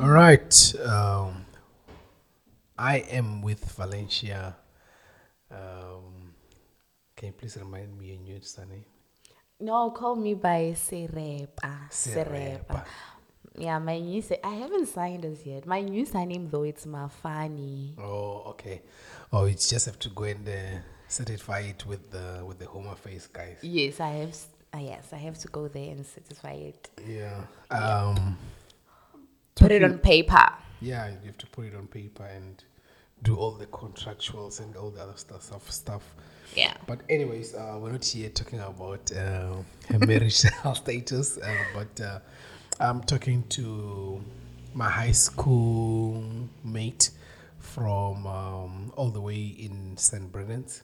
All right. Um, I am with Valentia. Um, can you please remind me your new surname? No, call me by Serepa. Serepa. Yeah, my new sa- I haven't signed as yet. My new surname though it's Mafani. Oh, okay. Oh, you just have to go and uh, certify it with the with the Home Affairs guys. Yes, I have. s- Uh, yes, I have to go there and satisfy it. Yeah. Um. Put it on paper. Yeah, you have to put it on paper and do all the contractuals and all the other stuff stuff. stuff. Yeah. But anyways, uh, we're not here talking about uh, her marital status, uh, but uh, I'm talking to my high school mate from um, all the way in St. Brendan's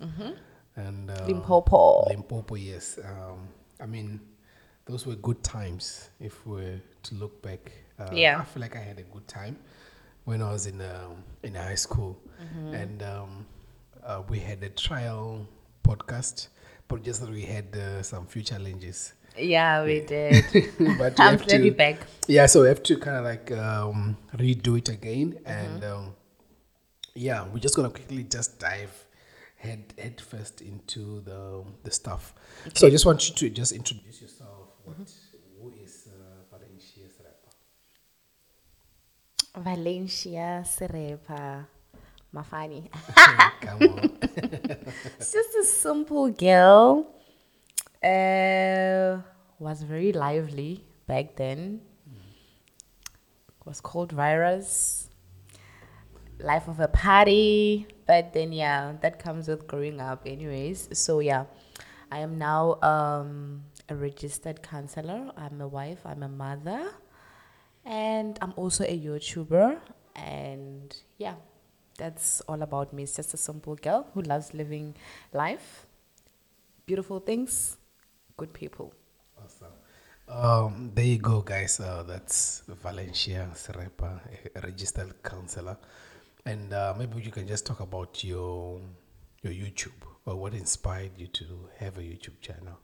and uh, Limpopo. Limpopo, yes. Um, I mean, those were good times. If we're to look back, uh, Yeah. I feel like I had a good time when I was in um, in high school, and um, uh, we had a trial podcast, but just that we had uh, some few challenges. Yeah, we did. but I'm to- back. Yeah, so we have to kind of like um, redo it again, and um, yeah, we're just gonna quickly just dive head head first into the the stuff. So I just want you to just introduce yourself. What who is uh, Valentia Serepa? Valentia Serepa Mafani. Come on. It's just a simple girl. Uh, was very lively back then. Was called virus. Life of a party. But then yeah, that comes with growing up anyways. So yeah. I am now um, a registered counselor. I'm a wife, I'm a mother, and I'm also a YouTuber. And yeah, that's all about me. It's just a simple girl who loves living life, beautiful things, good people. Awesome. Um, there you go, guys. Uh, that's Valentia Serepa, a registered counselor. And uh, maybe you can just talk about your your YouTube or what inspired you to have a YouTube channel.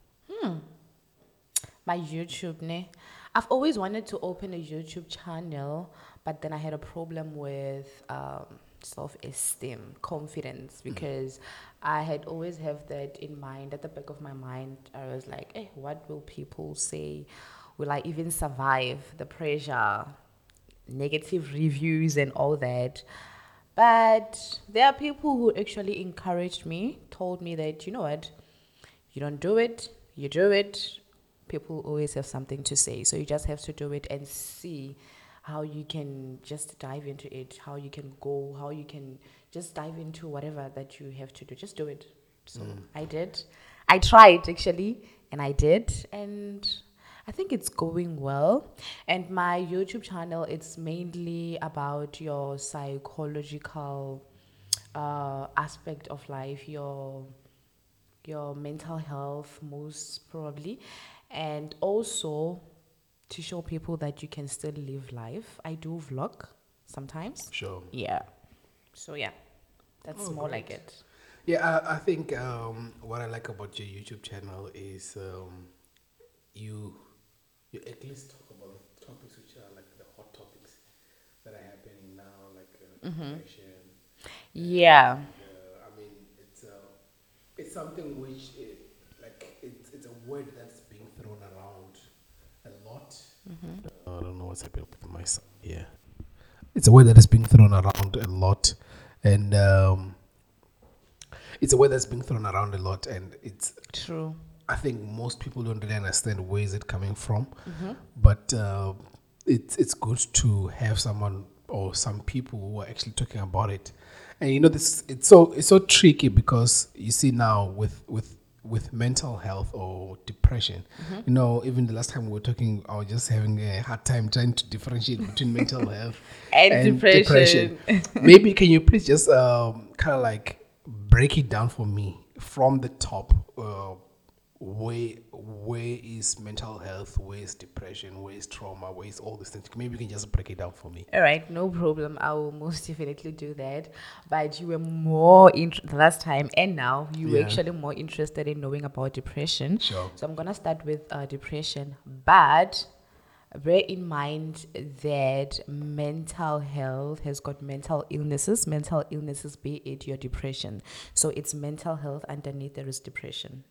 My YouTube, ne? I've always wanted to open a YouTube channel, but then I had a problem with um, self-esteem, confidence, because I had always have that in mind at the back of my mind. I was like, "Eh, what will people say? Will I even survive the pressure, negative reviews, and all that?" But there are people who actually encouraged me, told me that you know what, you don't do it, you do it. People always have something to say. So you just have to do it and see how you can just dive into it, how you can go, how you can just dive into whatever that you have to do. Just do it. So I did. I tried actually, and I did. And I think it's going well. And my YouTube channel, it's mainly about your psychological uh, aspect of life, your your mental health most probably and also to show people that you can still live life i do vlog sometimes. Sure. yeah. So yeah. That's Oh, more like it. Yeah, I, I think um, what I like about your YouTube channel is um, you you at least talk about the topics which are like the hot topics that are happening now, like uh, depression. yeah. Uh, I mean, it's uh, it's something which it, like it's it's a word that's being thrown around a lot. I don't know what's happening with my son. Yeah, it's a word that is being thrown around a lot, and um, it's a word that's being thrown around a lot, and it's true I think most people don't really understand where is it coming from, but uh, it's it's good to have someone or some people who are actually talking about it. And you know, this it's so it's so tricky because you see now with with with mental health or depression, you know, even the last time we were talking, I was just having a hard time trying to differentiate between mental health And depression. Maybe can you please just um, kind of like break it down for me from the top? Uh, where where is mental health? Where is depression? Where is trauma? Where is all these things? Maybe you can just break it down for me. all right no problem i will most definitely do that but you were more int- the last time and now you were actually more interested in knowing about depression Sure. So I'm gonna start with uh, depression, but bear in mind that mental health has got mental illnesses. Mental illnesses, be it your depression. So it's mental health underneath there is depression.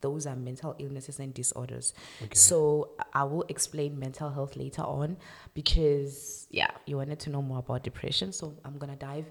Those are mental illnesses and disorders. So I will explain mental health later on because, yeah, you wanted to know more about depression. So I'm going to dive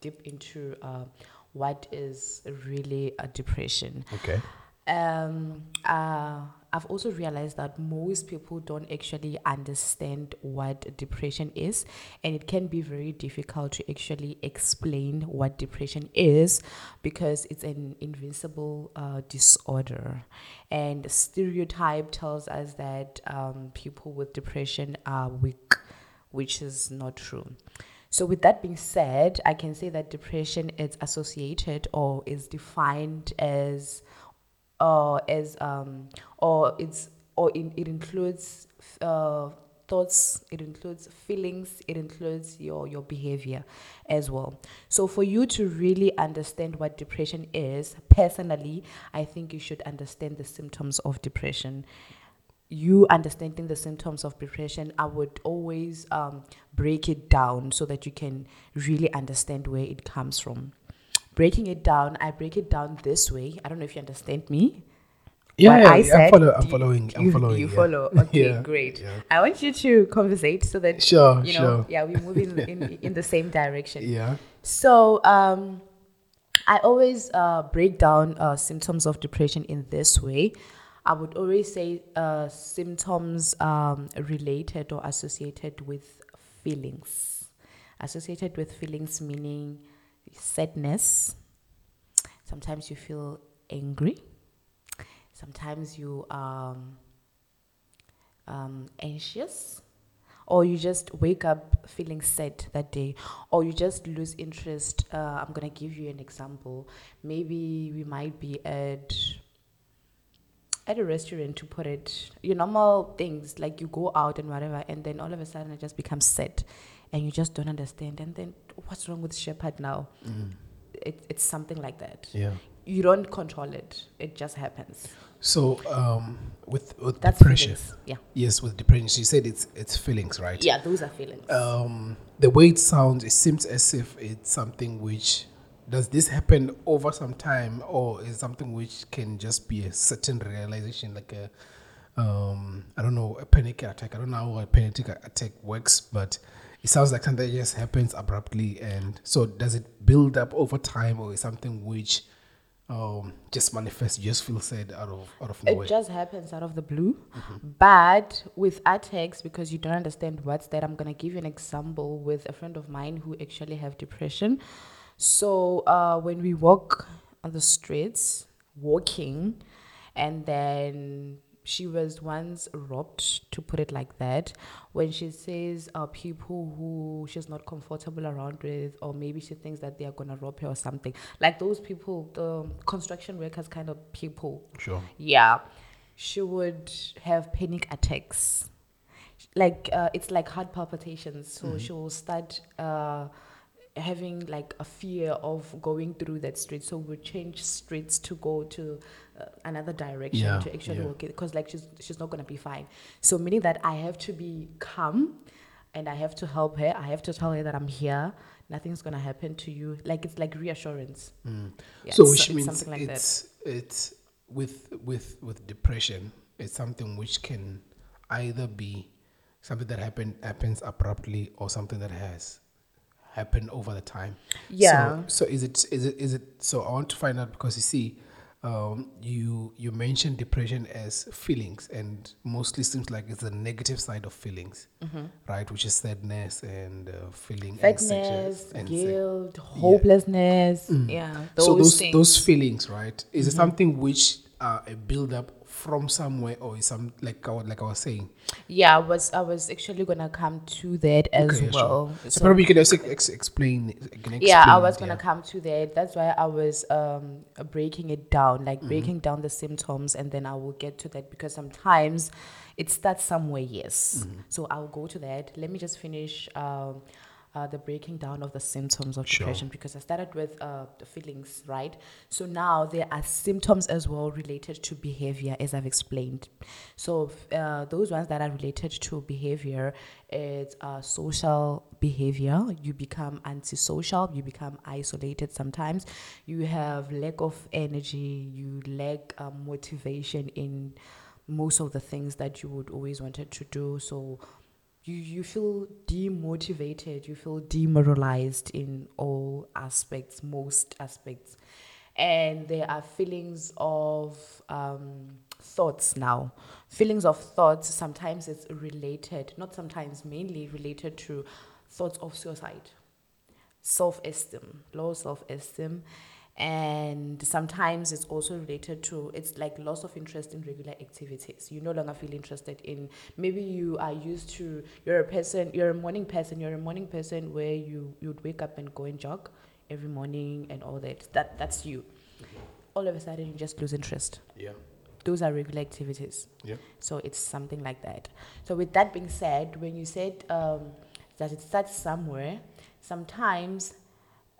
deep into uh, what is really a depression Okay. um, uh, I've also realized that most people don't actually understand what depression is, and it can be very difficult to actually explain what depression is because it's an invincible uh, disorder. And stereotype tells us that um, people with depression are weak, which is not true. So, with that being said, I can say that depression is associated or is defined as or as um or it's or in, it includes uh, thoughts it includes feelings it includes your your behavior as well so for you to really understand what depression is personally i think you should understand the symptoms of depression you understanding the symptoms of depression, I would always um, break it down so that you can really understand where it comes from. Breaking it down, I break it down this way. I don't know if you understand me. Yeah, yeah, I yeah, I'm, follow, I'm do you- following. I'm you, following. You yeah. follow. Okay, Yeah, great. I want you to conversate so that Sure, you know, sure. yeah, we move in, in in the same direction. Yeah. So um, I always uh, break down uh, symptoms of depression in this way. I would always say uh, symptoms um, related or associated with feelings. Associated with feelings meaning sadness. Sometimes you feel angry. Sometimes you um, um, anxious or you just wake up feeling sad that day, or you just lose interest. Uh, I'm gonna give you an example. Maybe we might be at at a restaurant to put it, your normal things like you go out and whatever, and then all of a sudden it just becomes sad, and you just don't understand. And then what's wrong with Shepherd now? It, it's something like that. Yeah. You don't control it; it just happens. So, um, with with That's depression, feelings. Yeah, yes, with depression, she said it's it's feelings, right? yeah, those are feelings. Um, the way it sounds, it seems as if it's something which does this happen over some time, or is something which can just be a certain realization, like a um, I don't know, a panic attack. I don't know how a panic attack works, but it sounds like something that just happens abruptly. And so, does it build up over time, or is something which um, just manifests? Just feel sad out of out of nowhere. It just happens out of the blue. But with attacks, because you don't understand what's that, I'm gonna give you an example with a friend of mine who actually have depression. So uh, when we walk on the streets, walking, and then she was once robbed, to put it like that. When she says uh, people who she's not comfortable around with, or maybe she thinks that they are gonna rob her or something, like those people, the construction workers kind of people. sure. Yeah, she would have panic attacks. Like uh, it's like heart palpitations. So she will start uh, having like a fear of going through that street. So we change streets to go to another direction Yeah, to actually yeah. walk it because like she's she's not gonna be fine. So meaning that I have to be calm, and I have to help her. I have to tell her that I'm here. Nothing's gonna happen to you. Like it's like reassurance. Yeah, Mm. so it's- which it's means something like it's it's with with with depression it's something which can either be something that happen happens abruptly or something that has happened over the time Yeah. so, so is it is it is it so i want to find out because you see um, you you mentioned depression as feelings and mostly seems like it's the negative side of feelings right which is sadness and uh, feeling sadness, and guilt, hopelessness. Yeah, those, Mm. so those things. those feelings, right? Is it something which are a build up from somewhere, or is some like I, like I was saying? yeah, I was I was actually gonna come to that as Okay, sure. well. So, So- probably you can just ex- explain. can yeah, I was it, gonna yeah. come to that. That's why I was um breaking it down, Mm-hmm. like breaking down the symptoms, and then I will get to that because sometimes it starts somewhere. Yes, Mm-hmm. so I'll go to that. Let me just finish um uh, the breaking down of the symptoms of Sure. depression because I started with uh, the feelings, right? So now there are symptoms as well related to behavior, as I've explained. So uh, those ones that are related to behavior, it's uh, social behavior. You become antisocial. You become isolated. Sometimes you have lack of energy. You lack um, motivation in most of the things that you would always wanted to do. So you you feel demotivated. You feel demoralized in all aspects, most aspects, and there are feelings of um, thoughts now. Feelings of thoughts. Sometimes it's related, not sometimes, mainly related to thoughts of suicide self-esteem low self-esteem and sometimes it's also related to it's like loss of interest in regular activities you no longer feel interested in maybe you are used to you're a person you're a morning person you're a morning person where you you'd wake up and go and jog every morning and all that that that's you all of a sudden you just lose interest Yeah. those are regular activities Yeah. so it's something like that. So with that being said, when you said um, that it starts somewhere, sometimes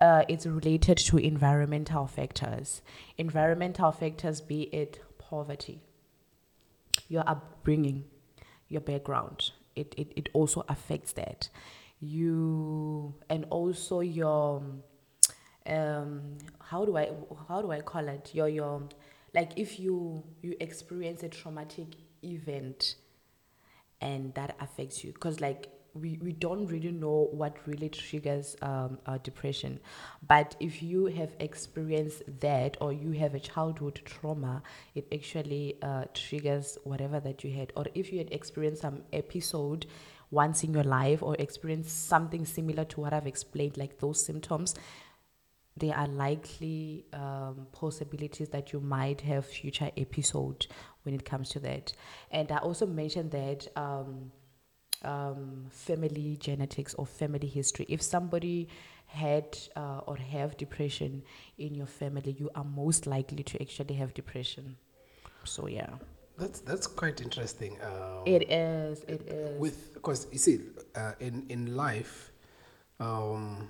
uh, it's related to environmental factors. Environmental factors, be it poverty, your upbringing, your background. It, it, it also affects that. You and also your um how do I how do I call it? Your your like if you you experience a traumatic event and that affects you because like we, we don't really know what really triggers um, depression but if you have experienced that or you have a childhood trauma it actually uh, triggers whatever that you had or if you had experienced some episode once in your life or experienced something similar to what i've explained like those symptoms there are likely um, possibilities that you might have future episode when it comes to that. And I also mentioned that um, um, family genetics or family history. If somebody had uh, or have depression in your family, you are most likely to actually have depression. So yeah, That's that's quite interesting. Um, it is. It is. with because you see uh, in in life um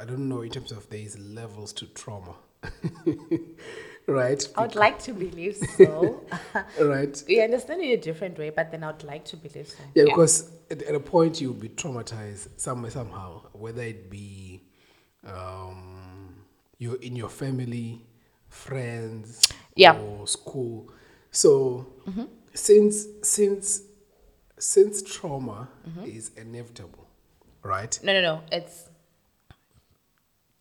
i don't know in terms of there's levels to trauma right I would like to believe so. right we understand in a different way, but then I would like to believe so. yeah because at, at a point you'll be traumatized somewhere somehow whether it be um you're in your family friends Yeah. or school so since since since trauma is inevitable right No, no, no. It's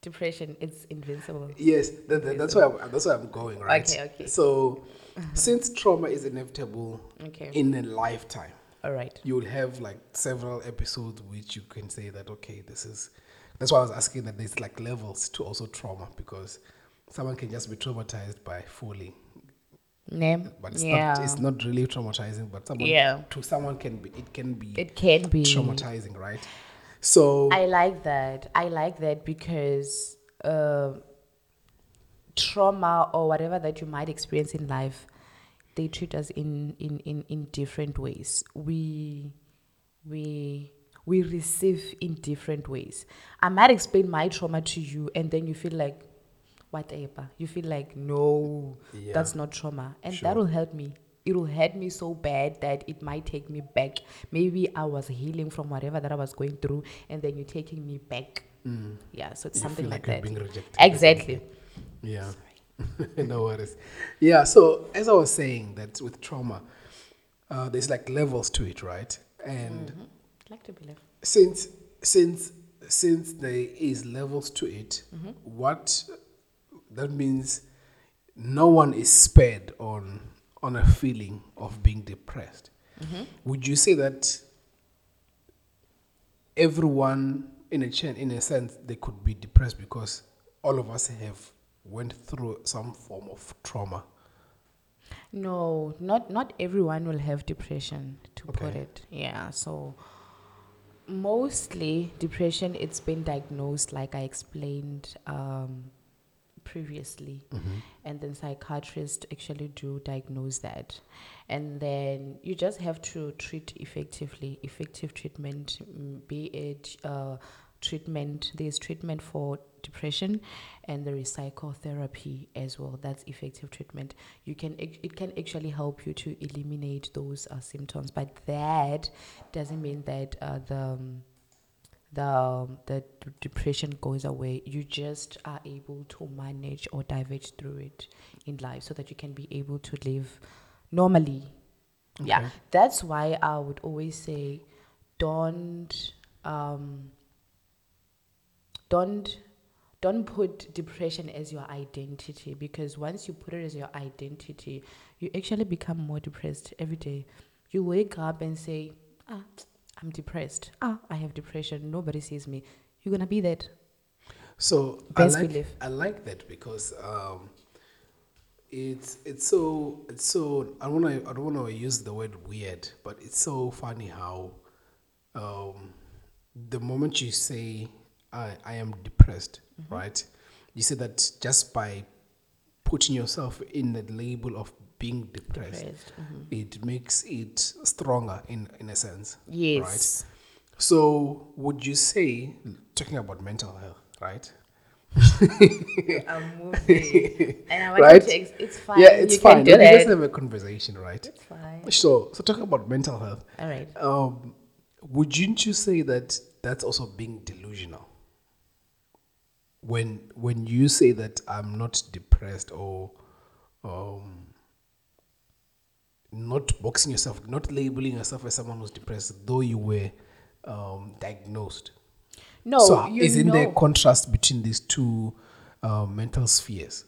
depression. It's invincible. Yes, that, that- that's where I'm, that's where I'm going, right? Okay, okay. So, since trauma is inevitable Okay. in a lifetime, All right. you will have like several episodes which you can say that okay, this is. That's why I was asking that there's like levels to also trauma because someone can just be traumatized by falling, Name. but it's yeah. not. It's not really traumatizing, but someone Yeah. to someone can be. It can be it can be. traumatizing, right? So I like that. I like that because uh, trauma or whatever that you might experience in life, they treat us in, in, in, in different ways. We we we receive in different ways. I might explain my trauma to you and then you feel like whatever. You feel like no, Yeah. that's not trauma. And Sure. that will help me. It will hurt me so bad that it might take me back. Maybe I was healing from whatever that I was going through, and then you're taking me back. Mm. Yeah, so it's you something like, like, that. being rejected. Exactly. Yeah. no worries. Yeah. So as I was saying, that with trauma, uh, there's like levels to it, right? And mm-hmm. I'd like to believe. since since since there is levels to it, mm-hmm. what that means, no one is spared on on a feeling of being depressed. Would you say that everyone in a chain, in a sense, they could be depressed because all of us have went through some form of trauma? No, not not everyone will have depression. To put it, yeah. So mostly depression, it's been diagnosed, like I explained um, previously, and then psychiatrists actually do diagnose that, and then you just have to treat effectively. Effective treatment, mm, be it uh, treatment. There's treatment for depression, and there is psychotherapy as well. That's effective treatment. You can it can actually help you to eliminate those uh, symptoms, but that doesn't mean that uh, the um, the the depression goes away. You just are able to manage or diverge through it in life, so that you can be able to live normally. Yeah, that's why I would always say, don't um, don't don't put depression as your identity because once you put it as your identity, you actually become more depressed every day. You wake up and say, "Ah, I'm depressed. Ah, I have depression. Nobody sees me." You're gonna be that. So I like belief. I like that because um, it's it's so it's so I wanna I don't wanna use the word weird, but it's so funny how um, the moment you say I I am depressed, Mm-hmm. right? You say that just by putting yourself in the label of being depressed, Depressed, mm-hmm. it makes it stronger in in a sense. Yes. Right. So, would you say, talking about mental health, right? I'm moving, and I want Right? to. Ex- it's fine. Yeah, it's you fine. Can do Let that. have a conversation, right? It's fine. So, so talking about mental health, All right. um, wouldn't you say that that's also being delusional? When when you say that I'm not depressed or um, not boxing yourself, not labeling yourself as someone who's depressed, though you were um, diagnosed. No, so isn't know. there contrast between these two uh, mental spheres?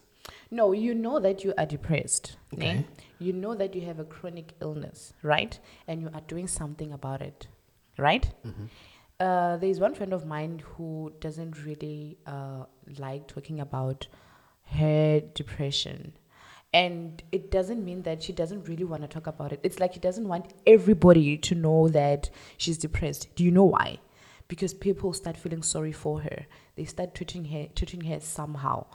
No, you know that you are depressed. Okay. You know that you have a chronic illness, right? And you are doing something about it, right? Uh, there's one friend of mine who doesn't really uh, like talking about her depression. And it doesn't mean that she doesn't really want to talk about it. It's like she doesn't want everybody to know that she's depressed. Do you know why? Because people start feeling sorry for her. They start treating her treating her somehow.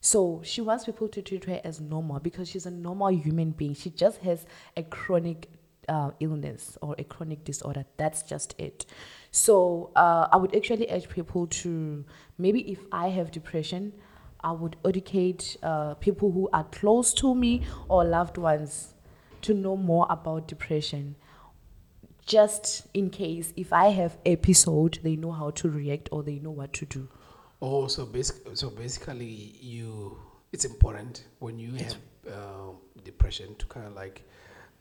So she wants people to treat her as normal because she's a normal human being. She just has a chronic uh, illness or a chronic disorder. That's just it. So uh, I would actually urge people to maybe if I have depression, I would educate uh, people who are close to me or loved ones to know more about depression. Just in case if I have episode, they know how to react or they know what to do. Oh, so basic, so basically, you it's important when you have um depression to kind of like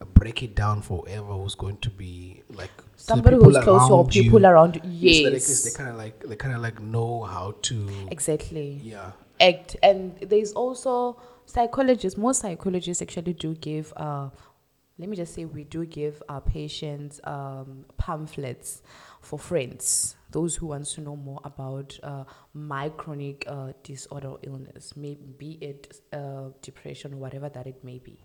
uh, break it down for whoever who's going to be like Somebody people who's close or around you. people around you. So that at least Yes. they kind of like they kind of like know how to Exactly. yeah. Act. And there's also psychologists, most psychologists actually do give, uh, let me just say, we do give our patients um, pamphlets for friends, those who wants to know more about uh, my chronic uh, disorder illness, maybe be it uh, depression or whatever that it may be.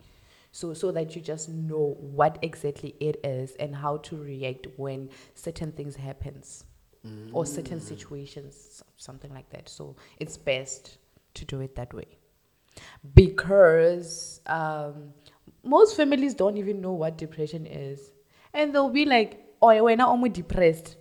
So, so that you just know what exactly it is and how to react when certain things happens or certain situations, something like that. So it's best to do it that way because um, most families don't even know what depression is, and they'll be like, "Oh, we're not almost depressed,"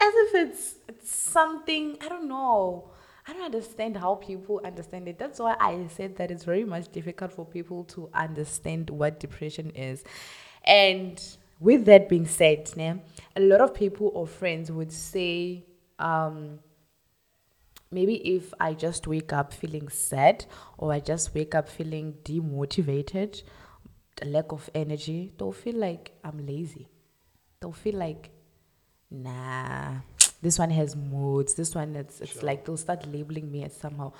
as if it's, it's something I don't know. I don't understand how people understand it. That's why I said that it's very much difficult for people to understand what depression is. And with that being said, né, a lot of people or friends would say, um, maybe if I just wake up feeling sad or I just wake up feeling demotivated, a lack of energy, they'll feel like I'm lazy. They'll feel like, nah, this one has moods. This one, it's, it's like they'll start labeling me as somehow.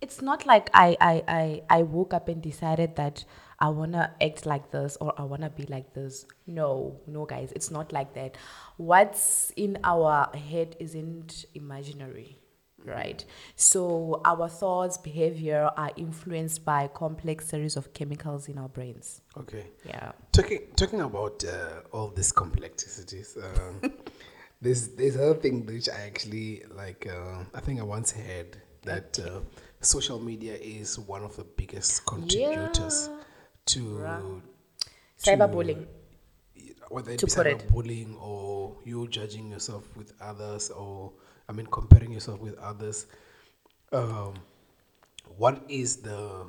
It's not like I, I, I, I woke up and decided that I want to act like this or I want to be like this. No, no, guys, it's not like that. What's in our head isn't imaginary right? So our thoughts, behavior are influenced by complex series of chemicals in our brains. Okay. Yeah. Talking talking about uh, all these complexities, um, there's there's another thing which I actually like. Uh, I think I once heard that uh, social media is one of the biggest contributors to Right. to- Cyberbullying. whether it be put it. bullying or you judging yourself with others, or I mean comparing yourself with others. Um, what is the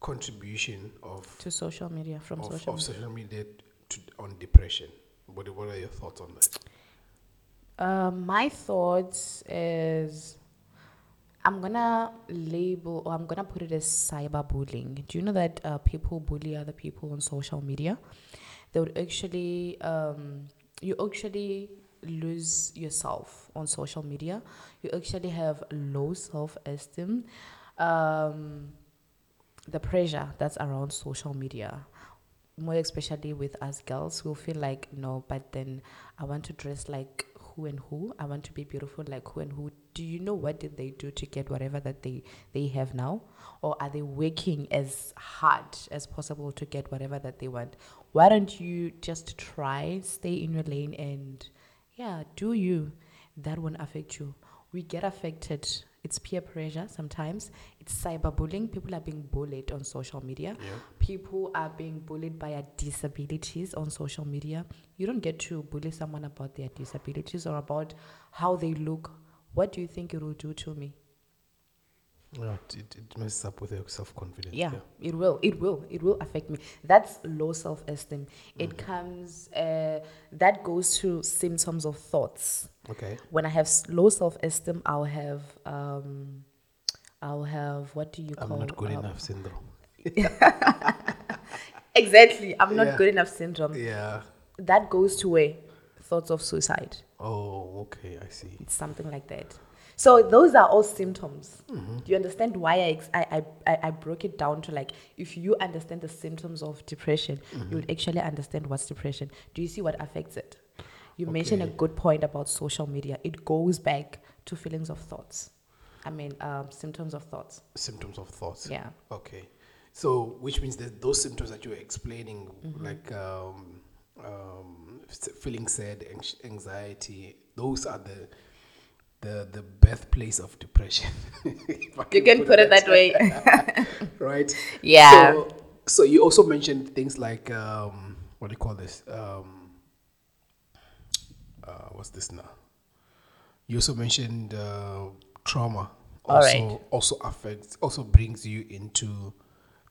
contribution of To social media from of, social of media. social media to, on depression? What, what are your thoughts on that? Um, my thoughts is I'm gonna label or I'm gonna put it as cyberbullying. Do you know that uh, people bully other people on social media? They would actually, um, you actually lose yourself on social media. You actually have low self esteem. Um, the pressure that's around social media more especially with us girls who feel like no but then i want to dress like who and who i want to be beautiful like who and who do you know what did they do to get whatever that they they have now or are they working as hard as possible to get whatever that they want why don't you just try stay in your lane and yeah do you that won't affect you we get affected it's peer pressure sometimes it's cyberbullying people are being bullied on social media Yeah. people are being bullied by their disabilities on social media. You don't get to bully someone about their disabilities or about how they look. What do you think it will do to me? Yeah, it, it, it messes up with your self confidence. Yeah, it will. It will. It will affect me. That's low self esteem. It comes, uh, that goes to symptoms of thoughts. Okay. When I have low self esteem, I'll have, um, I'll have, what do you I'm call not good um, enough syndrome. Exactly. I'm not Yeah. good enough syndrome. Yeah. That goes to where? Thoughts of suicide. Oh, okay. I see. It's something like that. So those are all symptoms. Mm-hmm. Do you understand why I, ex- I, I, I- broke it down to like, if you understand the symptoms of depression, Mm-hmm. you'll actually understand what's depression. Do you see what affects it? You mentioned a good point about social media. It goes back to feelings of thoughts. I mean, um, symptoms of thoughts. Symptoms of thoughts. Yeah. Okay. So, which means that those symptoms that you're explaining, Mm-hmm. like um, um, feeling sad, anx- anxiety, those are the the the birthplace of depression. You can put it that way. right? Yeah. So, so you also mentioned things like um, what do you call this? Um, uh, what's this now? You also mentioned uh, trauma. All Also, right. also affects, also brings you into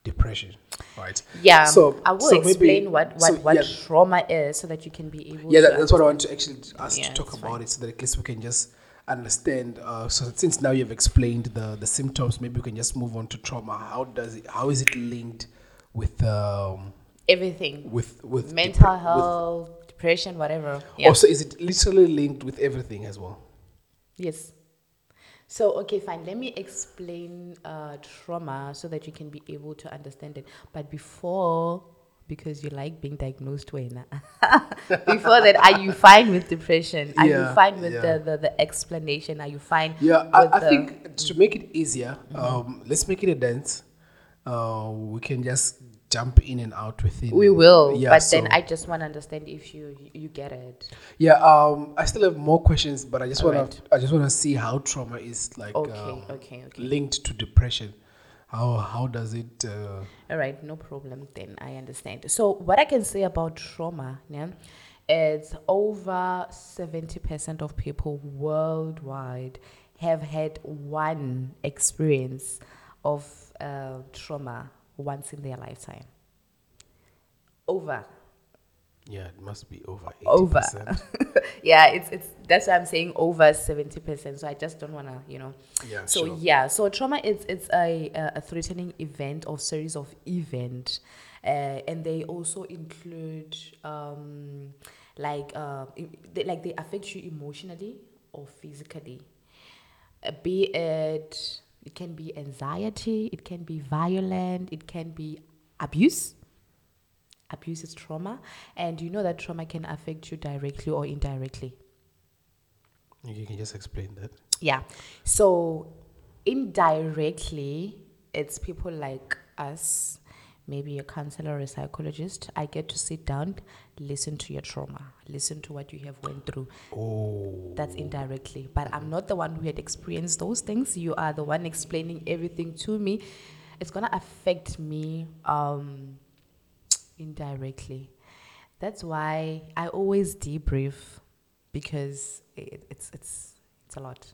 depression, right? Yeah. So I will so maybe- explain what, what, so, what yeah, trauma is so that you can be able yeah, to that, that's what I want to actually ask Yeah, to talk about fine. it, so that at least we can just understand. Uh, so since now you've explained the the symptoms, maybe we can just move on to trauma. How does it? How is it linked with um everything. with with mental with- health, depression, whatever. Yeah. Also, is it literally linked with everything as well? yes. So okay, fine. Let me explain uh, trauma so that you can be able to understand it. But before, because you like being diagnosed when before that, are you fine with depression? Are Yeah, you fine with yeah. the, the, the explanation? Are you fine? Yeah, I, I the- think to make it easier, um, let's make it a dance. Uh, we can just jump in and out within. we will. Yeah, but so- then I just want to understand if you you get it. Yeah, um, I still have more questions, but I just want Alright. to I just want to see how trauma is like Okay, um, okay, okay. linked to depression. How how does it? Uh, All right, no problem then. I understand. So what I can say about trauma, yeah, is over 70% of people worldwide have had one experience of uh, trauma once in their lifetime. Over. Yeah, it must be over. 80%. Over. yeah, it's it's that's why I'm saying over 70%. So I just don't want to, you know. Yeah, So sure. yeah, so trauma is it's a a a threatening event or series of event, uh, and they also include um, like uh, they, like they affect you emotionally or physically. Uh, be it it can be anxiety, it can be violent, it can be abuse. Abuse is trauma, and you know that trauma can affect you directly or indirectly. You can just explain that. Yeah. So indirectly, it's people like us, maybe a counselor or a psychologist. I get to sit down, listen to your trauma, listen to what you have went through. Oh, That's indirectly. But I'm not the one who had experienced those things. You are the one explaining everything to me. It's gonna affect me um indirectly. That's why I always debrief because it, it's it's it's a lot.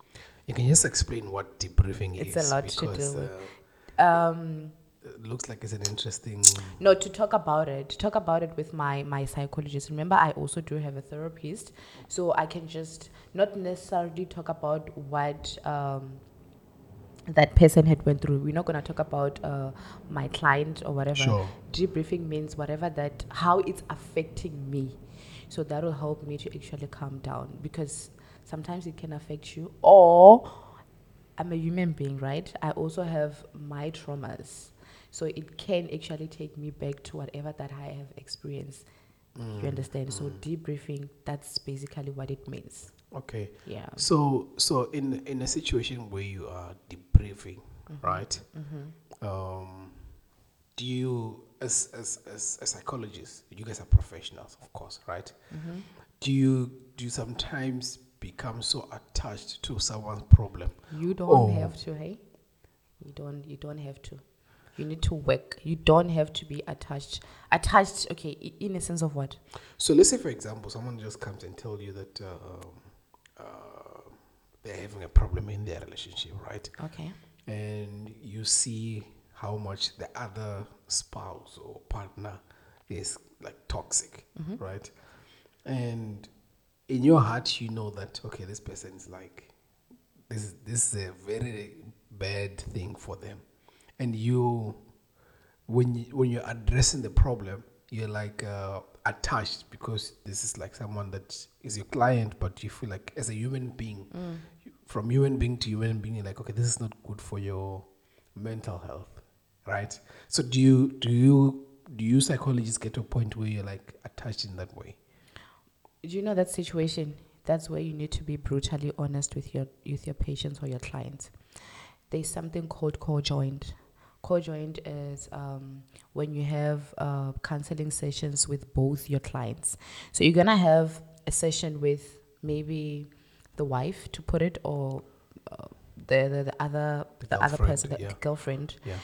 You can just explain what debriefing It's is. It's a lot to because, do with. uh, Um, it looks like it's an interesting. no, to talk about it, to talk about it with my my psychologist. Remember, I also do have a therapist, so I can just not necessarily talk about what um, that person had went through. We're not gonna talk about uh, my client or whatever. Sure. Debriefing means whatever that how it's affecting me. So that will help me to actually calm down because sometimes it can affect you or I'm a human being, right? I also have my traumas. So it can actually take me back to whatever that I have experienced. You understand? So debriefing, that's basically what it means. Okay. Yeah. So, so in in a situation where you are debriefing, Mm-hmm. right? Um, do you, as, as as a psychologist, you guys are professionals, of course, right? Mm-hmm. Do you do you sometimes become so attached to someone's problem? You don't Oh. have to, hey? You don't you don't have to. You need to work. You don't have to be attached. Attached, okay, in a sense of what? So let's say, for example, someone just comes and tell you that uh, um, uh, they're having a problem in their relationship, right? Okay. and you see how much the other spouse or partner is like toxic, right? And in your heart, you know that okay, this person is like this. This is a very bad thing for them, and you, when you, when you're addressing the problem, you're like uh, attached because this is like someone that is your client, but you feel like as a human being, you- from human being to human being, you're like, okay, this is not good for your mental health, right? So do you do you do you psychologists get to a point where you're like attached in that way? Do you know that situation? That's where you need to be brutally honest with your with your patients or your clients. There's something called co-joined. Co-joined is um, when you have uh, counseling sessions with both your clients. So you're gonna have a session with maybe the wife, to put it, or uh, the, the the other The the, other person, the, yeah. the girlfriend, Yeah.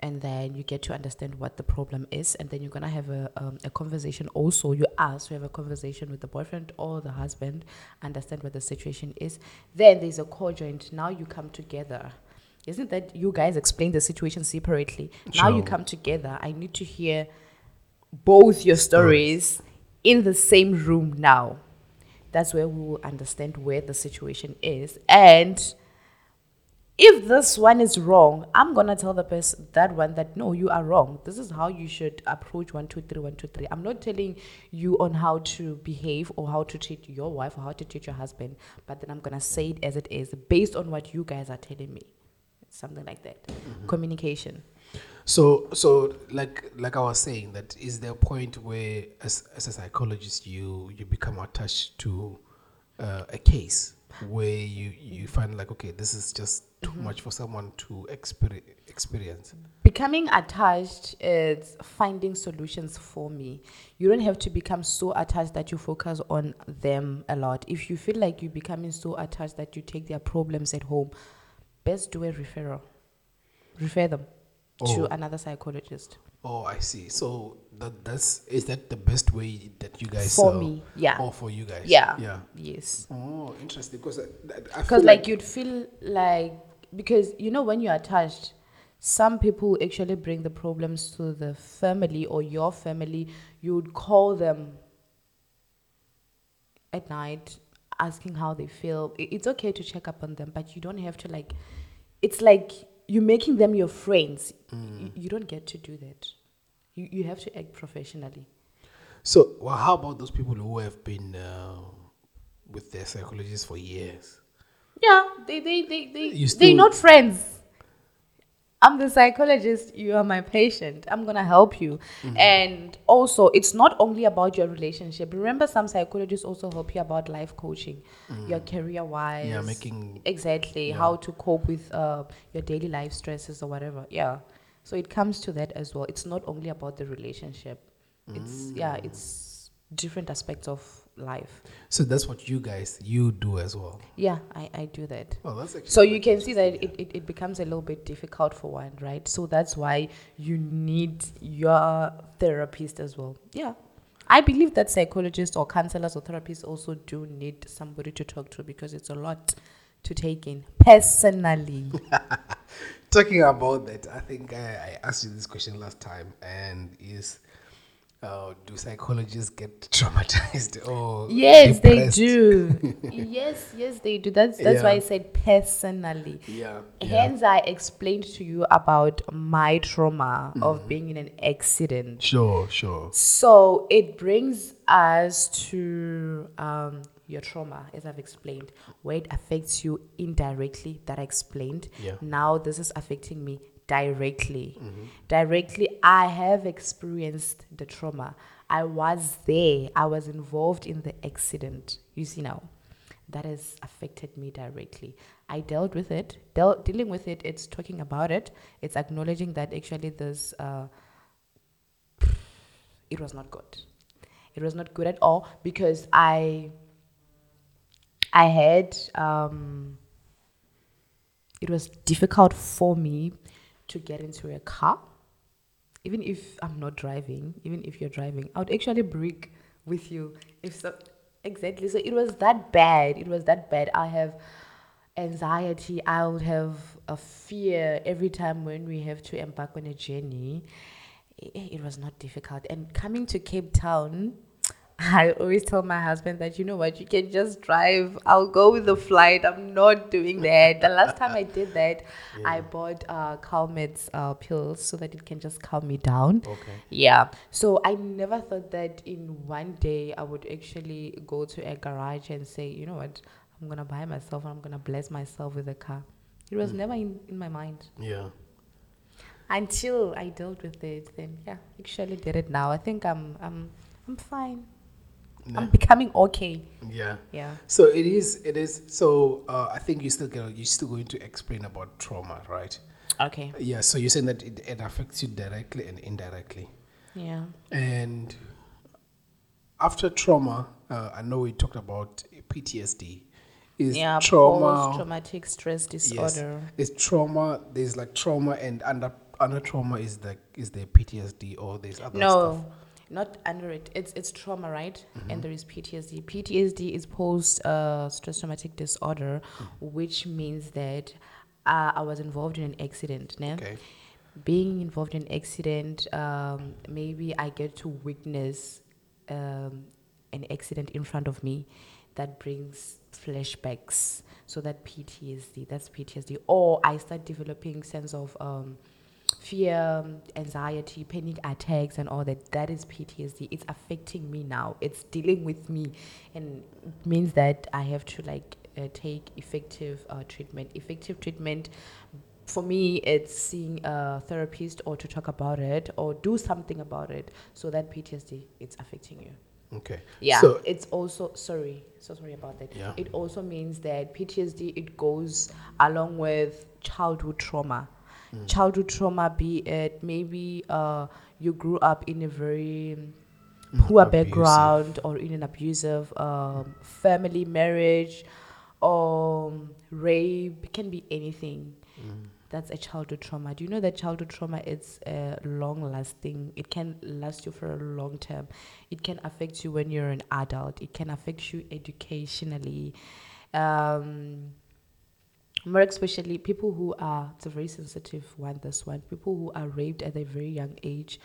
and then you get to understand what the problem is and then you're gonna have a, um, a conversation also you ask to have a conversation with the boyfriend or the husband understand what the situation is then there's a co-joint now you come together isn't that you guys explain the situation separately now you come together i need to hear both your stories in the same room now that's where we will understand where the situation is and if this one is wrong, I'm gonna tell the person that one that no, you are wrong. This is how you should approach one, two, three, one, two, three. I'm not telling you on how to behave or how to treat your wife or how to treat your husband, but then I'm gonna say it as it is based on what you guys are telling me. Something like that. Communication. So, so like like I was saying, that is there a point where, as as a psychologist, you you become attached to uh, a case where you you find like okay, this is just too much for someone to experi- experience. Becoming attached is finding solutions for me. You don't have to become so attached that you focus on them a lot. If you feel like you're becoming so attached that you take their problems at home, best do a referral. Refer them Oh. to another psychologist. Oh, I see. So that that's is that the best way that you guys For uh, me, yeah. or for you guys, Yeah. yeah. Yes. Oh, interesting. Because I Because feel like you'd feel like because you know when you're attached, some people actually bring the problems to the family or your family. You would call them at night asking how they feel. It's okay to check up on them, but you don't have to like. It's like you're making them your friends. You, you don't get to do that. You you have to act professionally. So, well, how about those people who have been uh, with their psychologists for years? Yeah, they they they they they're not friends. I'm the psychologist. You are my patient. I'm gonna help you. Mm-hmm. And also, it's not only about your relationship. Remember, some psychologists also help you about life coaching, your career wise. Mm. Yeah, making- exactly yeah. how to cope with uh, your daily life stresses or whatever. Yeah. So it comes to that as well. It's not only about the relationship. It's yeah, Mm. it's different aspects of life. So that's what you guys you do as well. Yeah, I, I do that. Well, that's actually So you can see that interesting, it, it, it becomes a little bit difficult for one, right? So that's why you need your therapist as well. Yeah. I believe that psychologists or counselors or therapists also do need somebody to talk to because it's a lot to take in personally. Talking about that, I think I, I asked you this question last time, and is uh, do psychologists get traumatized or yes, they do. yes, yes, they do. That's that's why I said personally. Yeah, yeah. Hence, I explained to you about my trauma Mm-hmm. of being in an accident. Sure, sure. So it brings us to um, your trauma, as I've explained, where it affects you indirectly, that I explained. Yeah. Now this is affecting me directly. Directly, I have experienced the trauma. I was there, I was involved in the accident. You see now. That has affected me directly. I dealt with it. Del- dealing with it, it's talking about it. It's acknowledging that actually this, uh, it was not good. It was not good at all because I I had um it was difficult for me to get into a car. Even if I'm not driving, even if you're driving, I would actually break with you if so exactly. So it was that bad. It was that bad. I have anxiety. I would have a fear every time when we have to embark on a journey it, it was not difficult. And coming to Cape Town, I always tell my husband that you know what, you can just drive. I'll go with the flight. I'm not doing that. the last time I did that, I bought uh, Calmettes uh, pills so that it can just calm me down. Okay. Yeah. So I never thought that in one day I would actually go to a garage and say, you know what, I'm gonna buy myself. I'm gonna bless myself with a car. It was never in, in my mind Yeah. until I dealt with it. Then yeah, actually did it now. I think I'm I'm I'm fine. I'm becoming okay. Yeah. Yeah. So it is. It is. So uh, I think you still gonna you're still going to explain about trauma, right? Okay. Yeah. So you're saying that it, it affects you directly and indirectly, Yeah. and after trauma, uh, I know we talked about PTSD. Is Yeah. trauma? Post-traumatic stress disorder. Yes. Is trauma? There's like trauma, and under under trauma is the is the PTSD or there's other No, stuff. Not under it. It's it's trauma, right? Mm-hmm. And there is PTSD. PTSD is post uh, stress traumatic disorder, Mm. which means that uh, I was involved in an accident. Ne? Okay. being involved in an accident, um, maybe I get to witness um, an accident in front of me that brings flashbacks. So that PTSD, that's PTSD. Or I start developing sense of um, fear, anxiety, panic attacks, and all that. That is PTSD. It's affecting me now. It's dealing with me, and it means that I have to like uh, take effective uh, treatment. Effective treatment for me it's seeing a therapist or to talk about it or do something about it so that ptsd it's affecting you Okay. yeah So it's also sorry so sorry about that Yeah. it also means that ptsd it goes along with childhood trauma Mm. childhood trauma be it maybe uh, you grew up in a very Mm, poor abusive. background or in an abusive um, family marriage or um, rape can be anything Mm. that's a childhood trauma do you know that childhood trauma is uh, long lasting it can last you for a long term it can affect you when you're an adult it can affect you educationally um, more especially people who are it's a very sensitive one this one. People who are raped at a very young age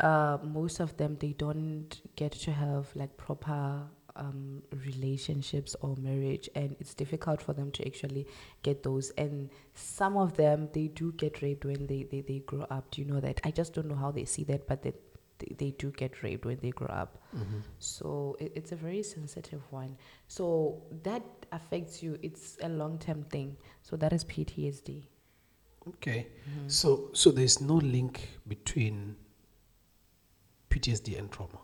uh, most of them they don't get to have like proper um, relationships or marriage and it's difficult for them to actually get those. And some of them they do get raped when they, they, they grow up. Do you know that? I just don't know how they see that but they, they, they do get raped when they grow up Mm-hmm. so it, it's a very sensitive one so that affects you it's a long-term thing so that is ptsd Okay. Mm-hmm. So so there's no link between PTSD and trauma.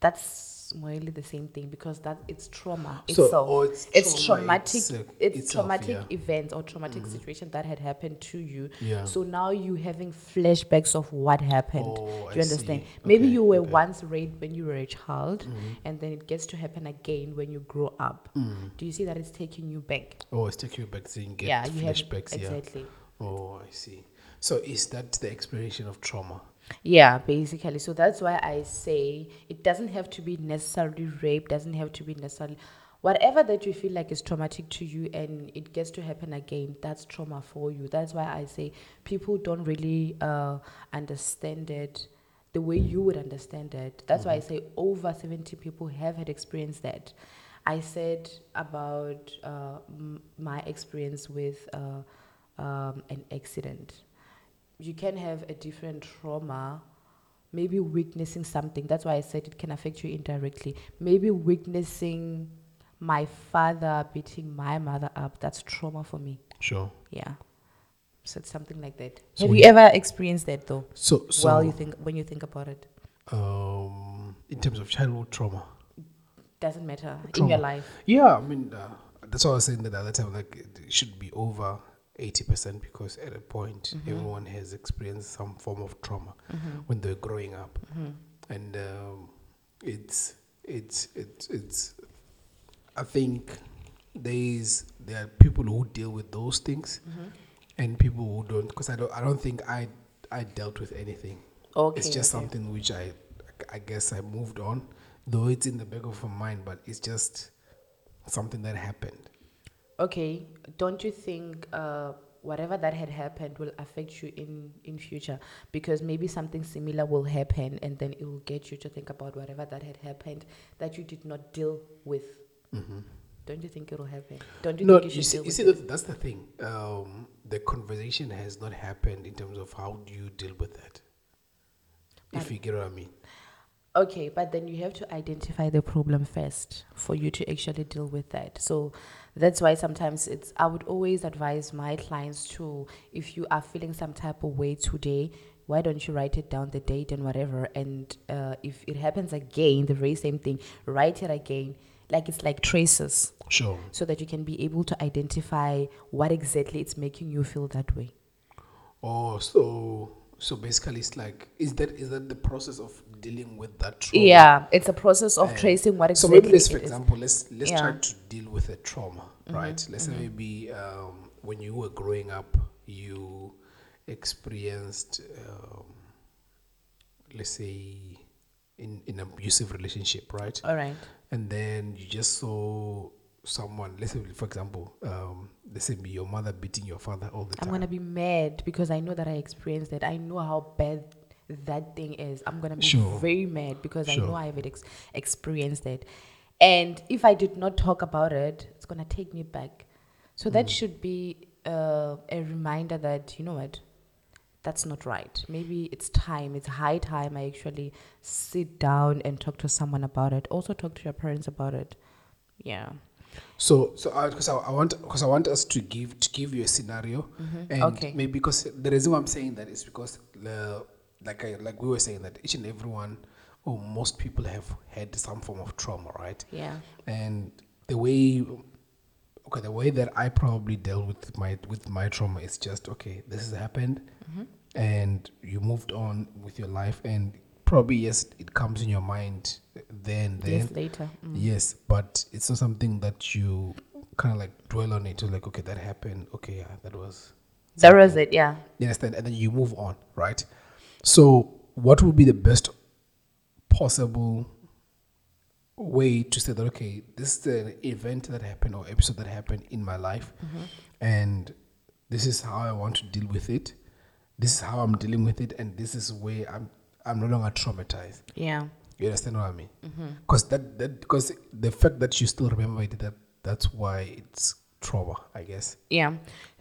that's really the same thing because that it's trauma So- itself. oh, it's it's trauma traumatic. itself- it's itself, traumatic yeah. Events or traumatic situation that had happened to you. Yeah. So now you having flashbacks of what happened. Oh, Do I you understand? see. Maybe Okay, you were okay. Once raped when you were a child, and then it gets to happen again when you grow up. Mm. Do you see that it's taking you back? Oh, it's taking you back so you yeah, you have flashbacks. yeah. exactly. Oh, I see. So is that the explanation of trauma? Yeah, basically. So that's why I say it doesn't have to be necessarily rape, doesn't have to be necessarily whatever that you feel like is traumatic to you and it gets to happen again, that's trauma for you. That's why I say people don't really uh, understand it the way you would understand it. That's why I say over 70 people have had experienced that. I said about uh, m- my experience with uh, um, an accident you can have a different trauma maybe witnessing something. That's why i said it can affect you indirectly. Maybe witnessing my father beating my mother up that's trauma for me. Sure. yeah. So it's something like that. So have you ever experienced that though? So, so well you think when you think about it? Um, in terms of childhood trauma, doesn't matter. In your life. Yeah, I mean, uh, that's what I was saying that the other time, like, it should be over 80% because at a point, Mm-hmm. everyone has experienced some form of trauma when they're growing up. Mm-hmm. And um, it's, it's, it's, it's, I think there's, there are people who deal with those things Mm-hmm. and people who don't, because I don't, I don't think I, I dealt with anything. okay it's just okay. something which I, I guess I moved on, though it's in the back of my mind, but it's just something that happened. Okay don't you think uh, whatever that had happened will affect you in in future because maybe something similar will happen and then it will get you to think about whatever that had happened that you did not deal with don't you think it will happen don't you no, think you you should see, you see that, that's the thing. Um, the conversation has not happened in terms of how do you deal with that. If you get what I mean. Okay, but then you have to identify the problem first for you to actually deal with that. So that's why sometimes it's, I would always advise my clients to, if you are feeling some type of way today, why don't you write it down, the date and whatever? And uh, if it happens again, the very same thing, write it again. Like it's like traces Sure. so that you can be able to identify what exactly it's making you feel that way. Oh, so so basically, it's like is that is that the process of dealing with that trauma? Yeah, it's a process of tracing what So maybe let's, for it is. example, let's let's try to deal with a trauma, right? Let's say maybe um, when you were growing up, you experienced, um, let's say, in in an abusive relationship, right? All right. And then you just saw someone, let's say, for example, um, let's say your mother beating your father all the time. I'm gonna be mad because I know that I experienced it. I know how bad that thing is. I'm gonna be Sure. very mad because I know I have ex- experienced it. And if I did not talk about it, it's gonna take me back. So Mm. that should be uh, a reminder that you know what, that's not right. Maybe it's time. It's high time I actually sit down and talk to someone about it. Also talk to your parents about it. Yeah. So, so because I, I want, because I want us to give to give you a scenario, mm-hmm. and Okay. maybe because the reason why I'm saying that is because the like I like we were saying that each and everyone or most people have had some form of trauma, right? Yeah. And the way, okay, the way that I probably dealt with my with my trauma is just okay. This has happened, mm-hmm. and you moved on with your life, and probably yes, it comes in your mind then then. Years later. Mm. Yes, but it's not something that you kind of like dwell on it. You're like, okay, that happened. Okay, yeah, that was. That was it. Yeah. You understand? And then you move on, right? So, what would be the best possible way to say that, okay, this is an event that happened or episode that happened in my life, and this is how I want to deal with it. This is how I'm dealing with it, and this is where I'm. I'm no longer traumatized. Yeah. You understand what I mean? Because that that because the fact that you still remember it, that that's why it's trauma, I guess. Yeah.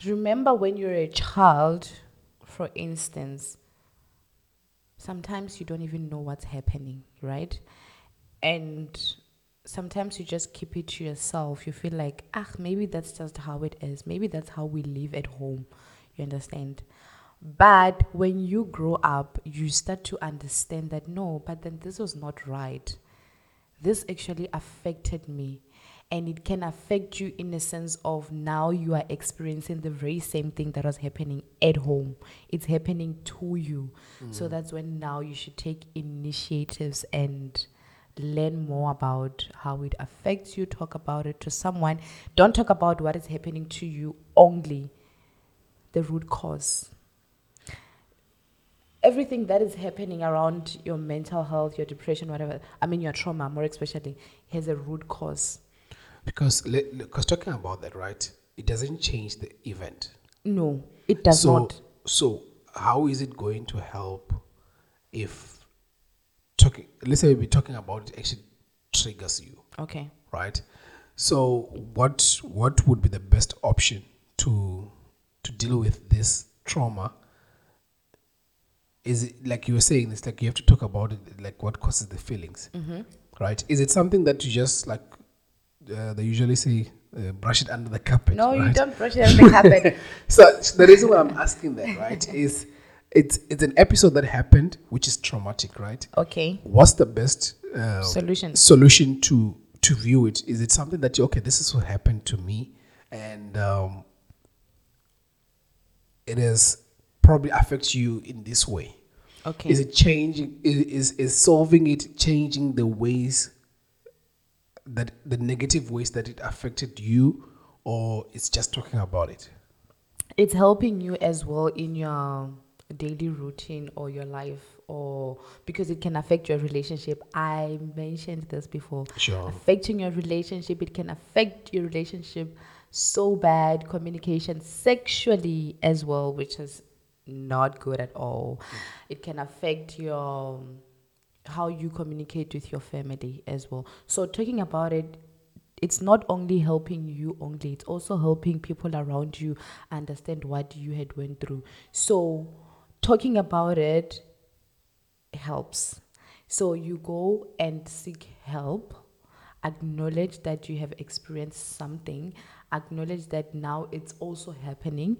Remember when you're a child, for instance, sometimes you don't even know what's happening, right? And sometimes you just keep it to yourself. You feel like, ah, maybe that's just how it is. Maybe that's how we live at home. You understand? But when you grow up, you start to understand that no, but then this was not right. This actually affected me. And it can affect you in the sense of now you are experiencing the very same thing that was happening at home. It's happening to you. So mm. that's when now you should take initiatives and learn more about how it affects you. Talk about it to someone. Don't talk about what is happening to you only. The root cause everything that is happening around your mental health, your depression, whatever. I mean, your trauma, more especially, has a root cause. Because because talking about that, right? It doesn't change the event. No, it does so, not. So how is it going to help if talking? Let's say we're talking about it actually triggers you, Okay. right? So what what would be the best option to to deal with this trauma? Is it like you were saying? It's like you have to talk about it, like what causes the feelings, Mm-hmm. right? Is it something that you just like uh, they usually say uh, brush it under the carpet? No, you don't brush it under the carpet. so the reason why I'm asking that, right, is it's it's an episode that happened which is traumatic, right? Okay. What's the best uh, Solution. solution to to view it? Is it something that you okay? This is what happened to me, and um, it is probably affects you in this way. Okay. Is it changing? Is, is is solving it changing the ways that the negative ways that it affected you, or it's just talking about it? it's helping you as well in your daily routine or your life or because it can affect your relationship i mentioned this before Sure. affecting your relationship it can affect your relationship so bad communication sexually as well which is not good at all. It can affect your how you communicate with your family as well. So talking about it it's not only helping you only it's also helping people around you understand what you had went through. So talking about it helps. So you go and seek help. Acknowledge that you have experienced something. Acknowledge that now it's also happening.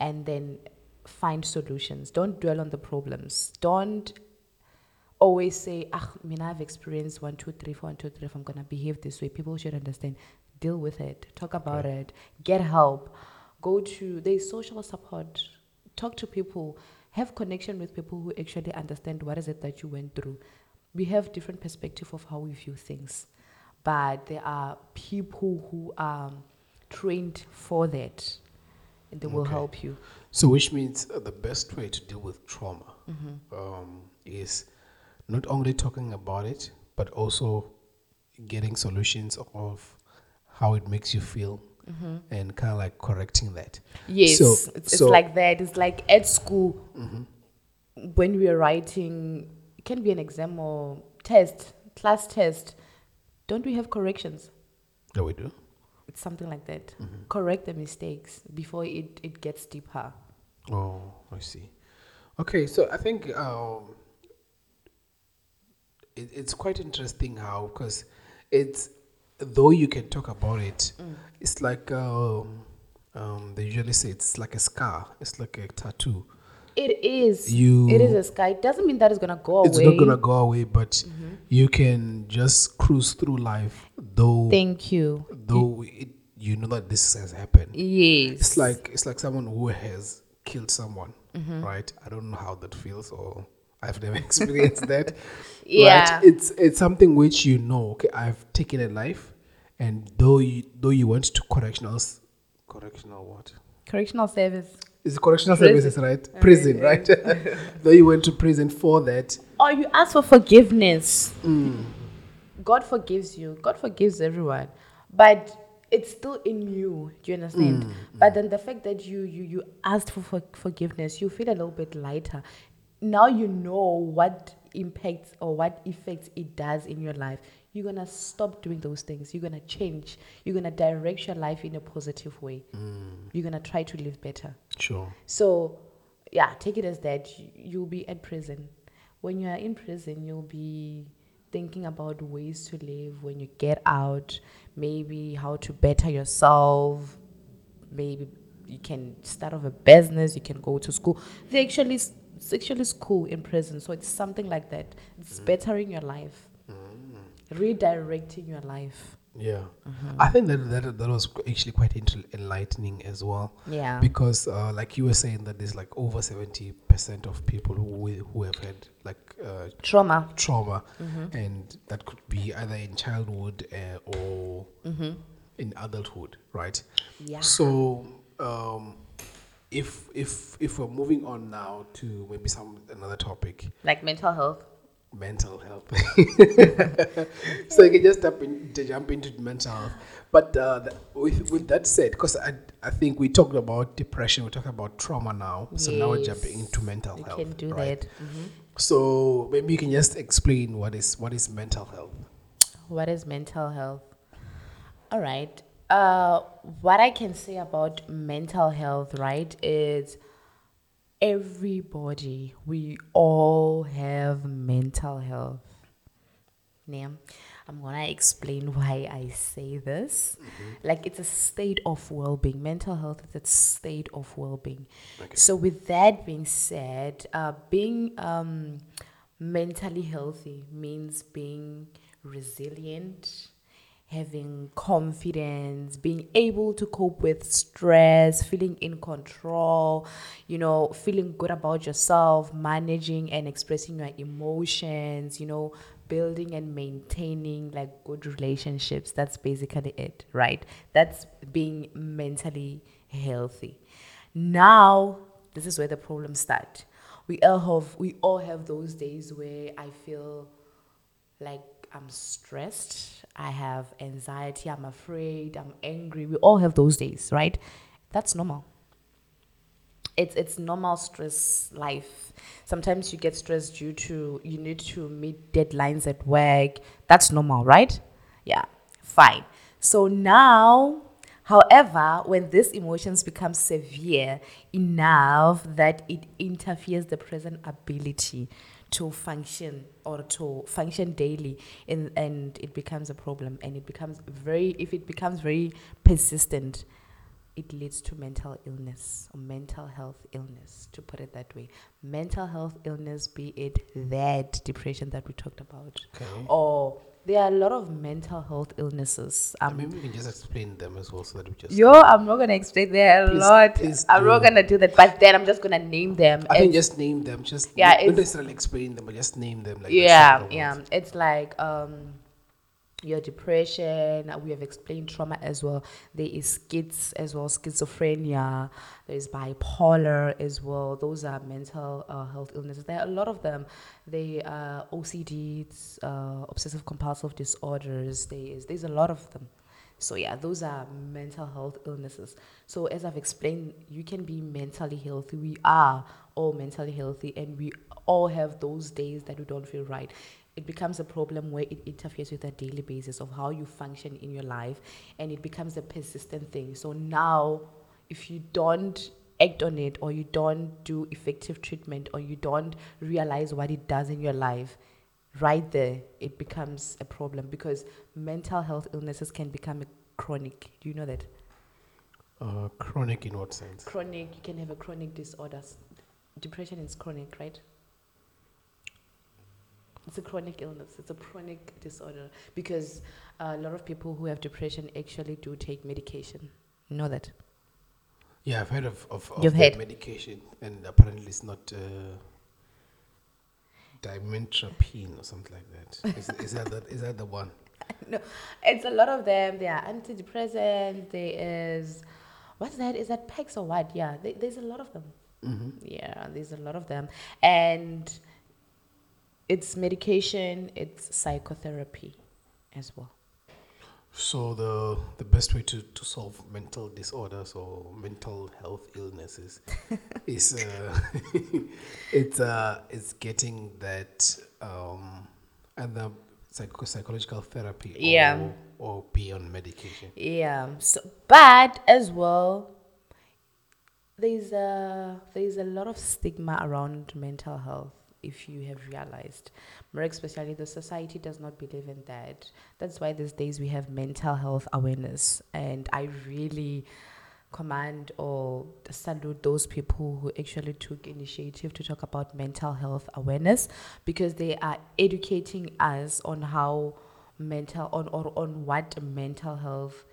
And then find solutions don't dwell on the problems don't always say, ah, I mean, I've experienced one, two, three, four, one, two, three. If I'm gonna behave this way, people should understand. Deal with it. Talk about it. Get help. Go to there's social support. Talk to people. Have connection with people who actually understand what is it that you went through. We have different perspective of how we view things, but there are people who are trained for that, and they will Okay. help you. So, which means uh, the best way to deal with trauma um, is not only talking about it, but also getting solutions of how it makes you feel and kind of like correcting that. Yes, So- it's, it's like that. It's like at school when we are writing. It can be an exam or test, class test. Don't we have corrections? No, we do. It's something like that. Correct the mistakes before it, it gets deeper. Oh, I see. Okay, so I think um, it, it's quite interesting how, because it's though you can talk about it, it's like um, um, they usually say it's like a scar, it's like a tattoo. It is. You- It is a sky. It doesn't mean that it's gonna go It's away. It's not gonna go away, but you can just cruise through life, though Thank you. though it, you know that this has happened. Yes. It's like it's like someone who has killed someone, Mm-hmm. right? I don't know how that feels, or I've never experienced that. Yeah. Right? It's it's something which you know. Okay, I've taken a life, and though you though you went to correctional correctional what correctional service. Is correctional Prison. services, right? Prison, right? though you went to prison for that. Or you ask for forgiveness. Mm. God forgives you. God forgives everyone. But it's still in you. Do you understand? Mm, mm. But then the fact that you you you asked for, for forgiveness, you feel a little bit lighter. Now you know what impacts or what effects it does in your life. You're gonna stop doing those things. You're gonna change. You're gonna direct your life in a positive way. Mm. You're gonna try to live better. Sure. So, yeah, take it as that you'll be at prison. When you are in prison, you'll be thinking about ways to live when you get out, maybe how to better yourself, maybe you can start off a business, you can go to school. They actually it's actually school in prison, so it's something like that. It's mm. bettering your life, redirecting your life. Yeah, Mm-hmm. I think that, that that was actually quite enlightening as well. Yeah. because uh, like you were saying that there's like over 70 percent of people who who have had like uh, Trauma. trauma and that could be either in childhood uh, or in adulthood right Yeah. so um, if if if we're moving on now to maybe some another topic, Like mental health. Mental health. so you can just jump, in, to jump into mental health. But uh, th- with, with that said, because I, I think we talked about depression, we talked about trauma now. So now we're jumping into mental You health. can do right? that. Mhm. So maybe you can just explain what is what is mental health. What is mental health? All right. Uh, what I can say about mental health, right, is everybody, we all have mental health. Now, I'm gonna explain why I say this. Like, it's a state of well being. Mental health is a state of well being. Okay. So, with that being said, uh, being um, mentally healthy means being resilient, having confidence, being able to cope with stress, feeling in control, you know, feeling good about yourself, managing and expressing your emotions, you know, building and maintaining like good relationships. That's basically it, right? That's being mentally healthy. Now, this is where the problems start. We all have we all have those days where I feel like I'm stressed, I have anxiety, I'm afraid, I'm angry. We all have those days, right? That's normal. It's it's normal stress life. Sometimes you get stressed due to you need to meet deadlines at work. That's normal, right? Yeah, fine. So now, however, when these emotions become severe enough that it interferes the present ability to function or to function daily and, and it becomes a problem and it becomes very if it becomes very persistent it leads to mental illness or mental health illness to put it that way mental health illness be it that depression that we talked about Okay. or there are a lot of mental health illnesses um, maybe we can just explain them as well so that we just Yo, I'm not gonna explain there a Please- lot. please I'm not gonna do that, but then I'm just gonna name them. I think It's- just name them. Just Yeah, not, necessarily explain them, but just name them. Like yeah, yeah. It's like um, your depression. We have explained trauma as well. There is schiz as well, schizophrenia. There is bipolar as well. Those are mental uh, health illnesses. There are a lot of them. They are OCDs, uh, obsessive compulsive disorders. There is there's a lot of them. So yeah, those are mental health illnesses. So as I've explained, you can be mentally healthy. We are all mentally healthy, and we all have those days that we don't feel right. It becomes a problem where it interferes with the daily basis of how you function in your life, and it becomes a persistent thing. So now, if you don't act on it, or you don't do effective treatment, or you don't realize what it does in your life, right there it becomes a problem because mental health illnesses can become a chronic do you know that Uh, chronic in what sense? chronic you can have a chronic disorders depression is chronic right it's a chronic illness it's a chronic disorder because a lot of people who have depression actually do take medication you know that Yeah, I've heard of of, of You've heard. medication, and apparently it's not uh, dimetropine or something like that. Is, is that the, is that the one? no, it's a lot of them. There are antidepressants. There is, what's that? Is that Pex or what? Yeah, there, there's a lot of them. Mm-hmm. Yeah, there's a lot of them, and it's medication. It's psychotherapy, as well. So the the best way to, to solve mental disorders or mental health illnesses is uh, it's uh, it's getting that um, either psycho- psychological therapy Yeah. or, or be on medication. Yeah. So, but as well, there's a there's a lot of stigma around mental health. If you have realized, more especially the society does not believe in that. That's why these days we have mental health awareness, and I really command or salute those people who actually took initiative to talk about mental health awareness because they are educating us on how mental on or on what mental health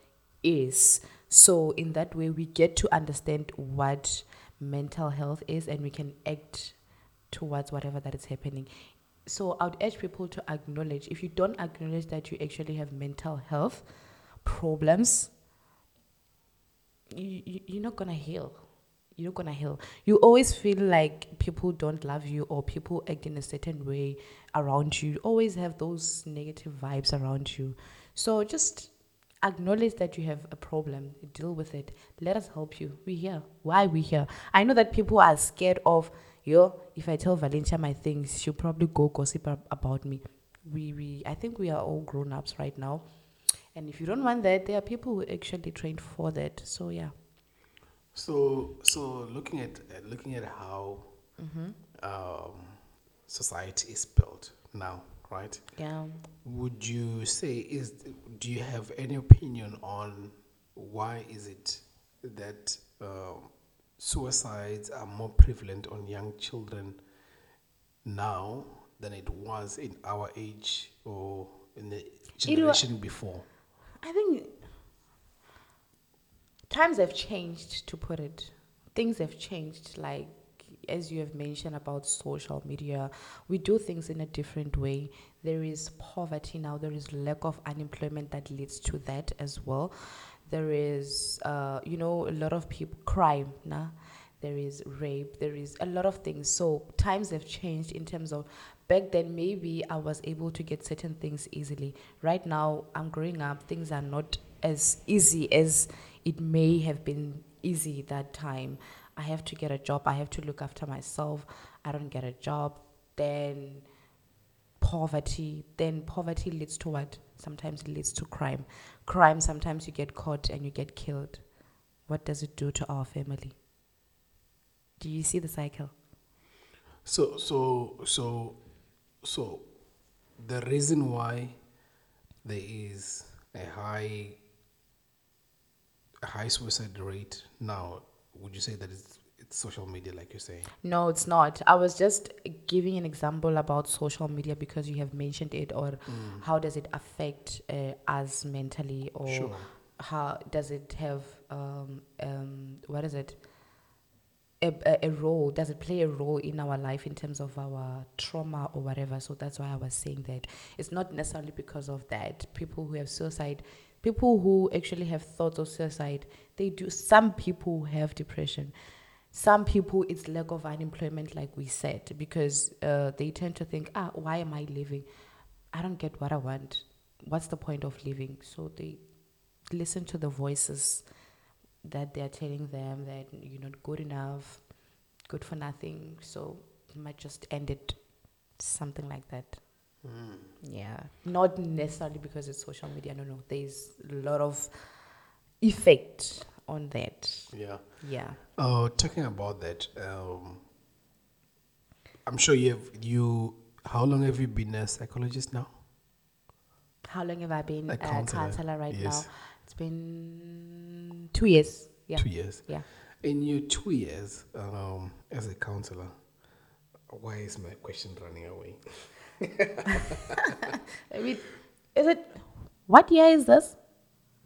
is. So in that way we get to understand what mental health is and we can act towards whatever that is happening so i would urge people to acknowledge if you don't acknowledge that you actually have mental health problems you, you you're not gonna heal you're not gonna heal. You always feel like people don't love you or people act in a certain way around you. You always have those negative vibes around you. So just acknowledge that you have a problem, deal with it. Let us help you. We're here. Why we here? I know that people are scared of yo. If I tell Valentia my things, she'll probably go gossip ab- about me. We we I think we are all grown ups right now, and if you don't want that, there are people who actually trained for that. So yeah. So, so looking at uh, looking at how um, society is built now, right? Yeah. Would you say is do you have any opinion on why is it that um, suicides are more prevalent on young children now than it was in our age or in the generation before? I think times have changed, to put it. Things have changed, like as you have mentioned about social media. We do things in a different way. There is poverty now, there is lack of unemployment that leads to that as well. There is, uh, you know, a lot of people, crime, nah? there is rape, there is a lot of things. So times have changed in terms of back then maybe I was able to get certain things easily. Right now I'm growing up, things are not as easy as it may have been easy that time. I have to get a job, I have to look after myself. I don't get a job, then poverty, then poverty leads to what? Sometimes leads to crime. Crime, sometimes you get caught and you get killed. What does it do to our family? Do you see the cycle? So, so, so, so, the reason why there is a high, a high suicide rate now, would you say that it's, social media, like you're saying? No, it's not. I was just giving an example about social media because you have mentioned it, or how does it affect uh, us mentally, or Sure. how does it have um, um, what is it? A, a role does it play a role in our life in terms of our trauma or whatever so that's why i was saying that it's not necessarily because of that people who have suicide people who actually have thoughts of suicide they do some people have depression some people it's lack of unemployment like we said because uh, they tend to think ah why am i living? I don't get what i want. What's the point of living? So they listen to the voices that they're telling them that you're not good enough good for nothing. So you might just end it something like that. Yeah. Not necessarily because it's social media. No no. There's a lot of effect on that Yeah. yeah Uh, talking about that, um, I'm sure you have, you, how long have you been a psychologist now? How long have I been A a counselor, counselor, right yes. now? It's been two years. Yeah. Two years. Yeah. In your two years um, as a counselor, why is my question running away? I mean, is it what year is this?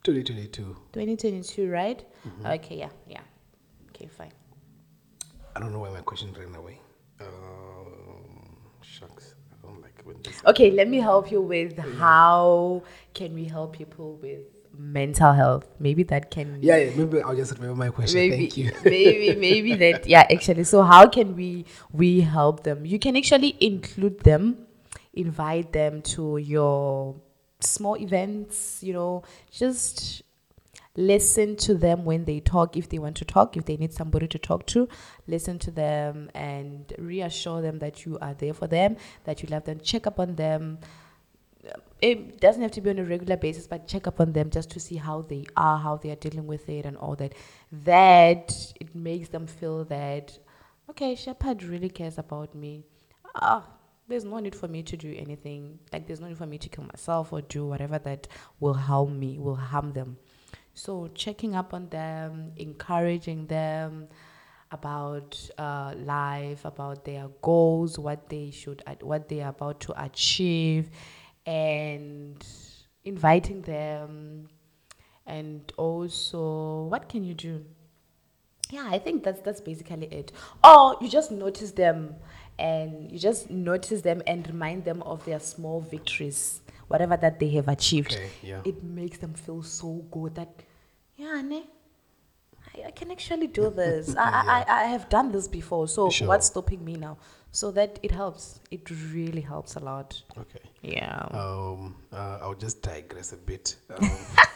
2022. 2022, right? Mm-hmm. Okay, yeah, yeah. Okay, fine. I don't know why my question ran away. Um, shucks, I don't like when this. Okay, let me help you with how can we help people with mental health? Maybe that can Yeah, yeah, maybe I'll just remember my question. maybe Thank you. maybe maybe that yeah actually so how can we we help them you can actually include them invite them to your small events you know just listen to them when they talk if they want to talk if they need somebody to talk to listen to them and reassure them that you are there for them that you love them check up on them it doesn't have to be on a regular basis, but check up on them just to see how they are, how they are dealing with it, and all that. That it makes them feel that, okay, Shepard really cares about me. Ah, there's no need for me to do anything. Like there's no need for me to kill myself or do whatever that will harm me, will harm them. So checking up on them, encouraging them about uh, life, about their goals, what they should, what they are about to achieve, and inviting them, and also what can you do? Yeah, I think that's that's basically it. Or you just notice them, and you just notice them and remind them of their small victories, whatever that they have achieved Okay, yeah. it makes them feel so good that yeah ne I, I can actually do this. I, I, I, I have done this before. So Sure. what's stopping me now? So that it helps. It really helps a lot. Okay. Yeah. Um, uh, I'll just digress a bit. Um,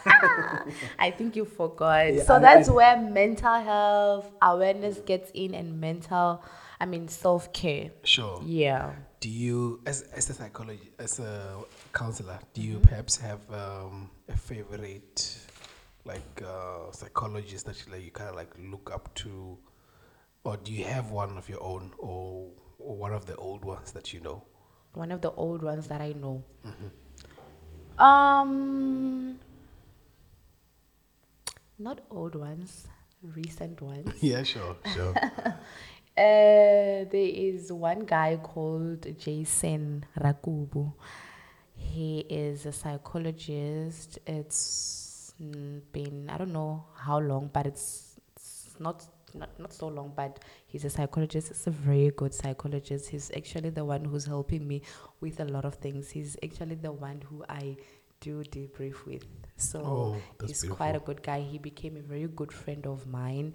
I think you forgot. Yeah, so I- that's I- where mental health awareness gets in and mental, I mean, self care. sure. Yeah. Do you, as as a psychologist, as a counselor, do Mm-hmm. you perhaps have um, a favorite, like uh, psychologist that you, like, you kind of like look up to, or do you have one of your own, or, or one of the old ones that you know? One of the old ones that I know. Mm-hmm. Um, not old ones, recent ones. yeah, sure, sure. Uh, there is one guy called Jason Rakubu. He is a psychologist. It's been I don't know how long, but it's, it's not not not so long. But he's a psychologist. He's a very good psychologist. He's actually the one who's helping me with a lot of things. He's actually the one who I do debrief with. So Oh, he's quite a good guy. He became a very good friend of mine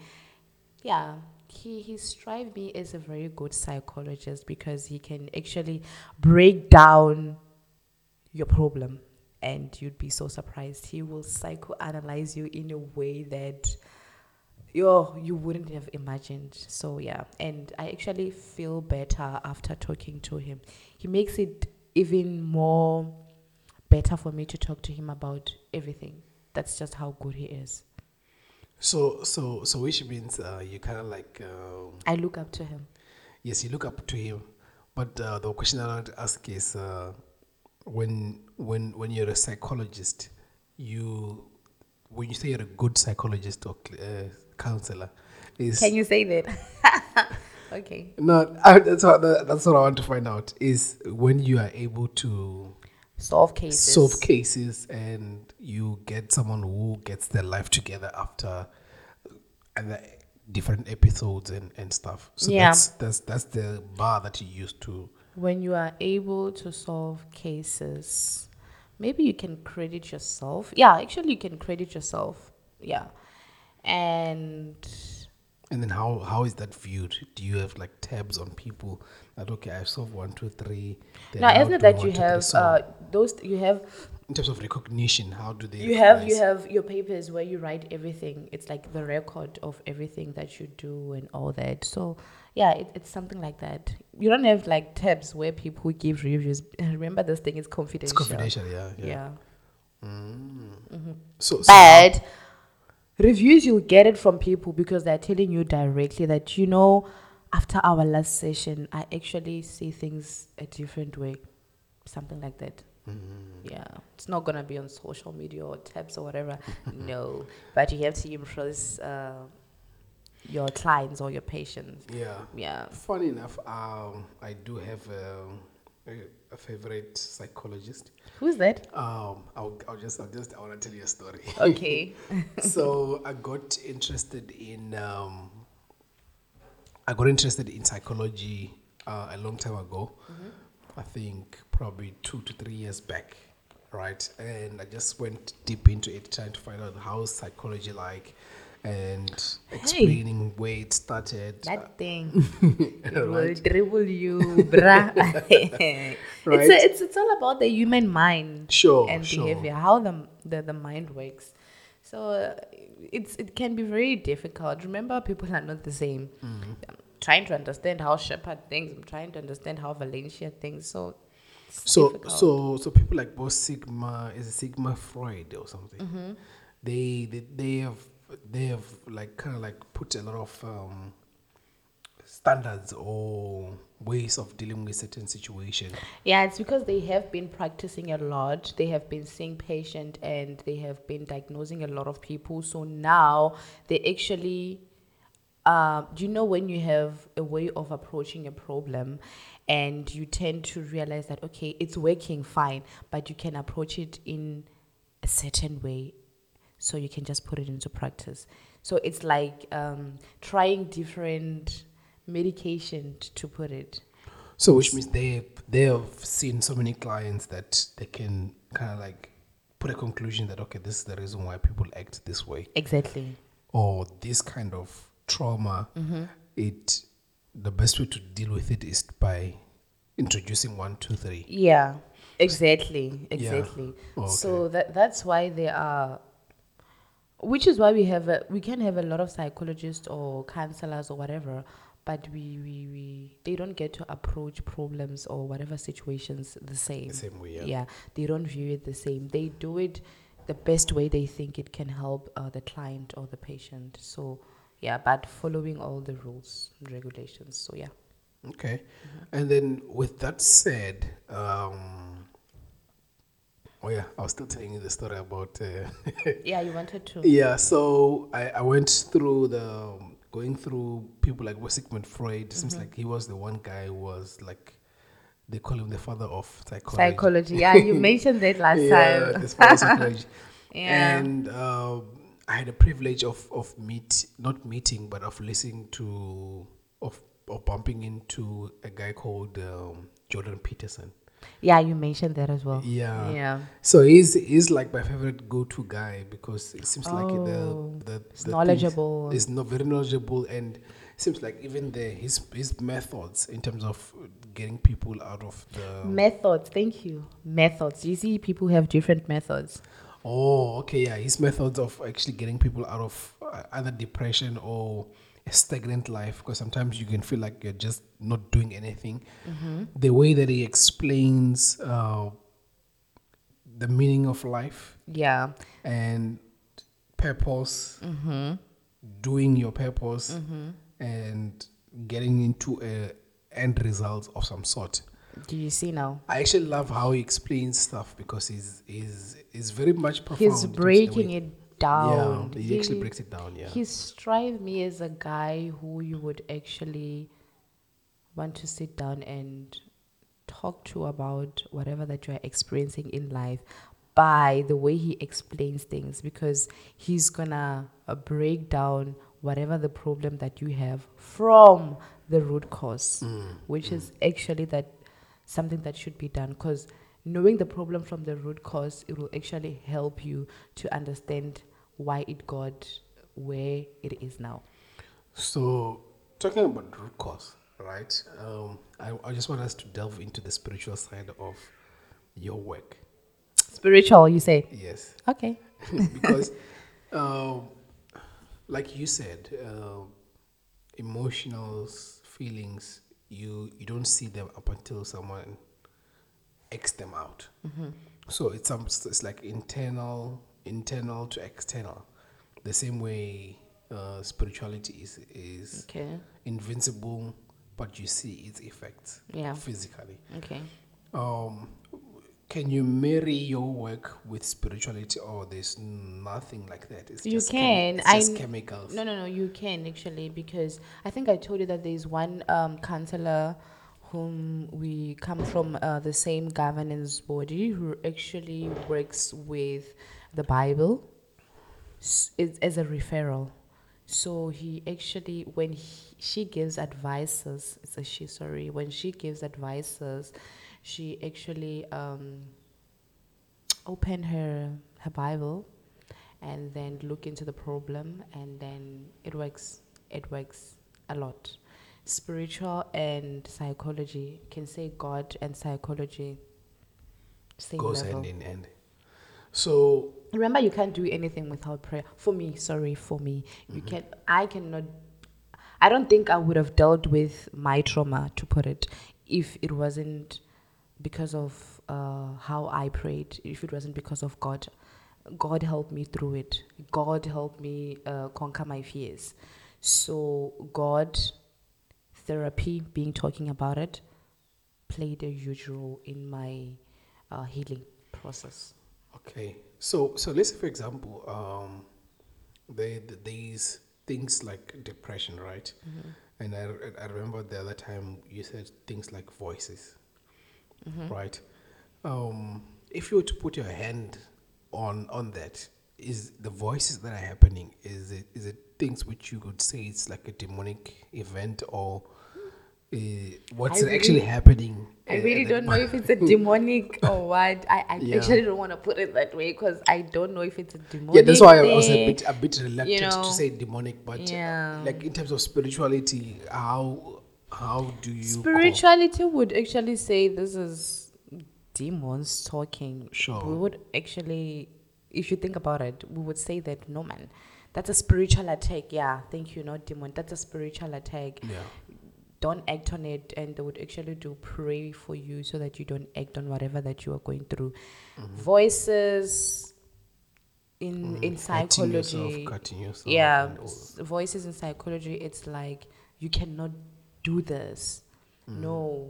yeah he he strived me as a very good psychologist because he can actually break down your problem and you'd be so surprised. He will psychoanalyze you in a way that yo you wouldn't have imagined. So yeah. And i actually feel better after talking to him. He makes it even more better for me to talk to him about everything. That's just how good he is So, so, so, which means uh, you kind of like, um i look up to him yes, you look up to him. But uh, the question I want to ask is, uh, when, when, when you're a psychologist, you, when you say you're a good psychologist or uh, counselor, is Can you say that? okay. no, I, that's what that's what I want to find out is when you are able to Solve cases. solve cases and you get someone who gets their life together after uh, other different episodes and, and stuff. So Yeah. that's that's that's the bar that you use to When you are able to solve cases, maybe you can credit yourself. Yeah, actually, you can credit yourself. Yeah. And and then how how is that viewed? Do you have like tabs on people that okay I've solved one, two, three. now, isn't it that you have uh, those, you have in terms of recognition, how do they you have you have your papers where you write everything it's like the record of everything that you do and all that so yeah it, it's something like that you don't have like tabs where people give reviews remember this thing is confidential. it's confidential yeah. yeah, Yeah. So, so but reviews you'll get it from people because they're telling you directly that you know after our last session i actually see things a different way. Something like that. Mm-hmm. yeah. It's not gonna be on social media or tabs or whatever. No. But you have to impress uh, your clients or your patients. Yeah. yeah. Funny enough, um, I do have um, a, a favorite psychologist. who's that? Um, I'll, I'll just, I'll just, I want to tell you a story. okay. So I got interested in, um, I got interested in psychology uh, a long time ago. I think probably two to three years back, right? And I just went deep into it, trying to find out how psychology like, and explaining where it started. that thing it will dribble you bruh it's, Right. a, it's it's all about the human mind Sure, and sure. behavior how the, the the mind works so uh, it's it can be very difficult remember people are not the same Mm-hmm. Trying to understand how Shepard thinks i'm trying to understand how Valentia thinks so so difficult. so so people like both sigma is Sigmund Freud or something Mm-hmm. they, they they have they have like kind of like put a lot of um standards or ways of dealing with certain situation Yeah, it's because they have been practicing a lot. They have been seeing patient and they have been diagnosing a lot of people. So now they actually, um, do you know when you have a way of approaching a problem and you tend to realize that, okay, it's working fine, but you can approach it in a certain way so you can just put it into practice. So it's like um, trying different medication to put it. so which means they they have seen so many clients that they can kind of like put a conclusion that okay this is the reason why people act this way Exactly. or this kind of trauma, Mm-hmm. it the best way to deal with it is by introducing one, two, three. Yeah, exactly, exactly. Okay. So that that's why there are, which is why we have a, we can have a lot of psychologists or counselors or whatever, but we, we, we they don't get to approach problems or whatever situations the same. The same way, yeah. Yeah, they don't view it the same. They do it the best way they think it can help uh, the client or the patient. So yeah, but following all the rules and regulations. So yeah. Okay. And then with that said, um, oh yeah, I was still telling you the story about. Uh, Yeah, you wanted to. yeah, so I, I went through the going through people like Sigmund Freud. It seems like he was the one guy who was like they call him the father of psychology. Psychology. Yeah, you mentioned that last yeah, time. this father of psychology. Yeah. And um, I had the privilege of of meet not meeting but of listening to of of bumping into a guy called um, Jordan Peterson. Yeah, you mentioned that as well. Yeah. Yeah. So he's he's like my favorite go-to guy because it seems like Oh, the the, he's the knowledgeable. Is not very knowledgeable and seems like even the his his methods in terms of getting people out of the Methods. Thank you. Methods. You see, people have different methods. Oh, okay, yeah. His methods of actually getting people out of uh, either depression or a stagnant life, because sometimes you can feel like you're just not doing anything. The way that he explains uh, the meaning of life Yeah. and purpose, doing your purpose, and getting into a end result of some sort. Do you see now? I actually love how he explains stuff because he's he's he's very much profound. He's in terms of the breaking it down. Yeah, he actually breaks it down. Yeah. He strive me as a guy who you would actually want to sit down and talk to about whatever that you're experiencing in life by the way he explains things because he's gonna uh, break down whatever the problem that you have from the root cause Mm, which is actually that something that should be done because knowing the problem from the root cause it will actually help you to understand why it got where it is now So talking about root cause, right? Um, I, I just want us to delve into the spiritual side of your work. spiritual you say Yes, okay because, um, like you said, uh, emotionals, feelings, you you don't see them up until someone X them out. So it's some it's like internal, internal to external. The same way uh, spirituality is is okay invincible, but you see its effects Yeah. physically. okay Um, can you marry your work with spirituality, or there's nothing like that? It's You just can. it's just I- chemicals. No, no, no. You can actually because I think I told you that there's one um, counselor whom we come from uh, the same governance body who actually works with the Bible s- as a referral. So he actually, when he, she gives advices, it's a she, sorry, when she gives advices, she actually um, open her her Bible and then look into the problem and then it works it works a lot spiritual and psychology can say god and psychology same goes level hand in hand. So remember you can't do anything without prayer for me sorry for me you Mm-hmm. can i cannot i don't think i would have dealt with my trauma to put it if it wasn't because of uh, how i prayed. If it wasn't because of god god helped me through it. God helped me uh, conquer my fears. So god therapy being talking about it played a huge role in my uh, healing process. Okay, so so let's say for example, um, there there- there's things like depression, right? And I I remember the other time you said things like voices, right? Um, if you were to put your hand on on that, is the voices that are happening? Is it is it things which you could say it's like a demonic event, or uh, what's I actually happening. I uh, really don't know if it's a demonic or what. I, I Yeah. actually don't want to put it that way because I don't know if it's a demonic. yeah, that's why I was a bit a bit reluctant know, to say demonic, but yeah. like in terms of spirituality, how how do you Spirituality would actually say this is demons talking. Sure. We would actually, if you think about it, we would say that no man, that's a spiritual attack. Yeah, thank you, not demon. That's a spiritual attack. yeah Don't act on it, and they would actually do pray for you so that you don't act on whatever that you are going through. Mm-hmm. Voices in in Mm, yourself, psychology. cutting yourself, Yeah, and all- s- voices in psychology, it's like you cannot do this. Mm. No.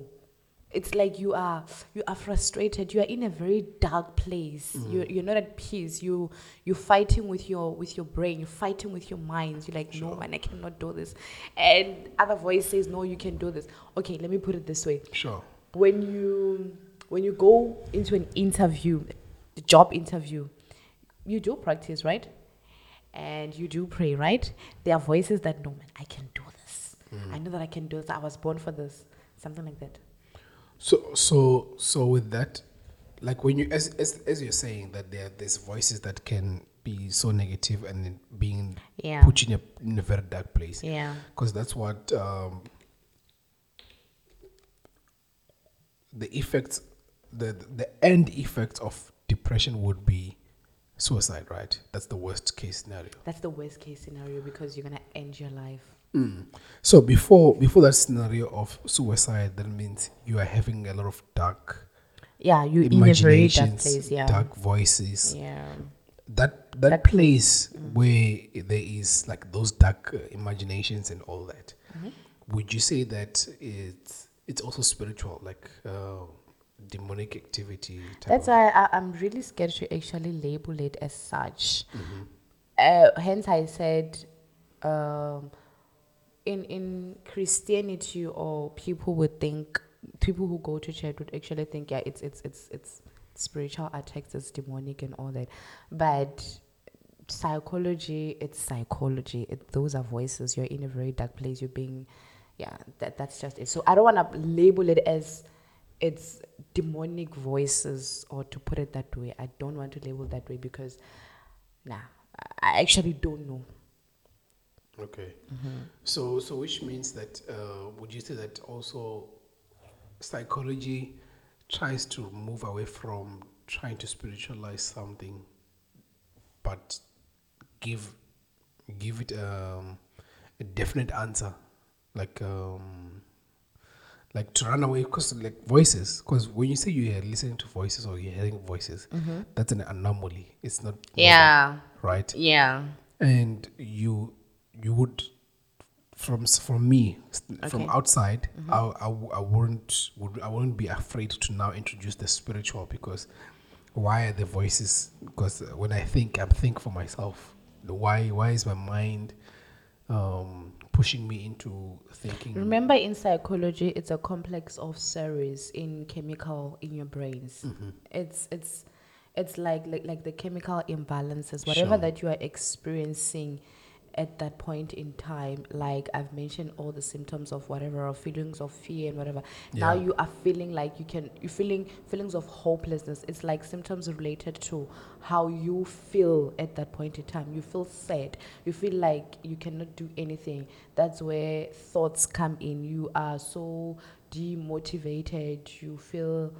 It's like you are you are frustrated. You are in a very dark place. Mm. You you're not at peace. You you're fighting with your with your brain. You're fighting with your mind. You're like, no man, I cannot do this. And other voice says, no, you can do this. Okay, let me put it this way sure. when you when you go into an interview, the job interview, you do practice, right? And you do pray, right? There are voices that no man, I can do this. I know that I can do this. I was born for this. Something like that. So so so with that, like when you as as, as you're saying that there there's voices that can be so negative and being Yeah. put you in a in a very dark place. Yeah. Because that's what um, the effects, the the end effect of depression would be suicide, right? That's the worst case scenario. That's the worst case scenario because you're gonna end your life. Mm. So before before that scenario of suicide, that means you are having a lot of dark Yeah, you in a very dark place. Yeah. dark voices. Yeah. That that, That- place where there is like those dark uh, imaginations and all that. Mm-hmm. Would you say that it's it's also spiritual, like uh, demonic activity? Type That's why I, I'm really scared to actually label it as such. Mm-hmm. Uh, hence, I said, um, in in Christianity, or people would think people who go to church would actually think, yeah, it's it's it's it's spiritual attacks, it's demonic and all that, but psychology it's psychology. It, those are voices. You're in a very dark place. You're being yeah that that's just it. So i don't want to label it as it's demonic voices or to put it that way. I don't want to label that way because nah i I actually don't know Okay. So, so which means that uh, would you say that also psychology tries to move away from trying to spiritualize something, but give give it um, a definite answer, like um, like to run away because like voices. Because when you say you're listening to voices or you're hearing voices, that's an anomaly. It's not normal, yeah right yeah and you you would from from me s- from Okay. outside I, I, w- I wouldn't would I wouldn't be afraid to now introduce the spiritual because why are the voices because when I think I'm think for myself why why is my mind um pushing me into thinking Remember, in psychology, it's a complex of series in chemical in your brains. It's it's it's like, like like the chemical imbalances, whatever Sure. that you are experiencing at that point in time. Like I've mentioned, all the symptoms of whatever, or feelings of fear and whatever. Now you are feeling like you can you feeling feelings of hopelessness. It's like symptoms related to how you feel at that point in time. You feel sad. You feel like you cannot do anything. That's where thoughts come in. You are so demotivated. You feel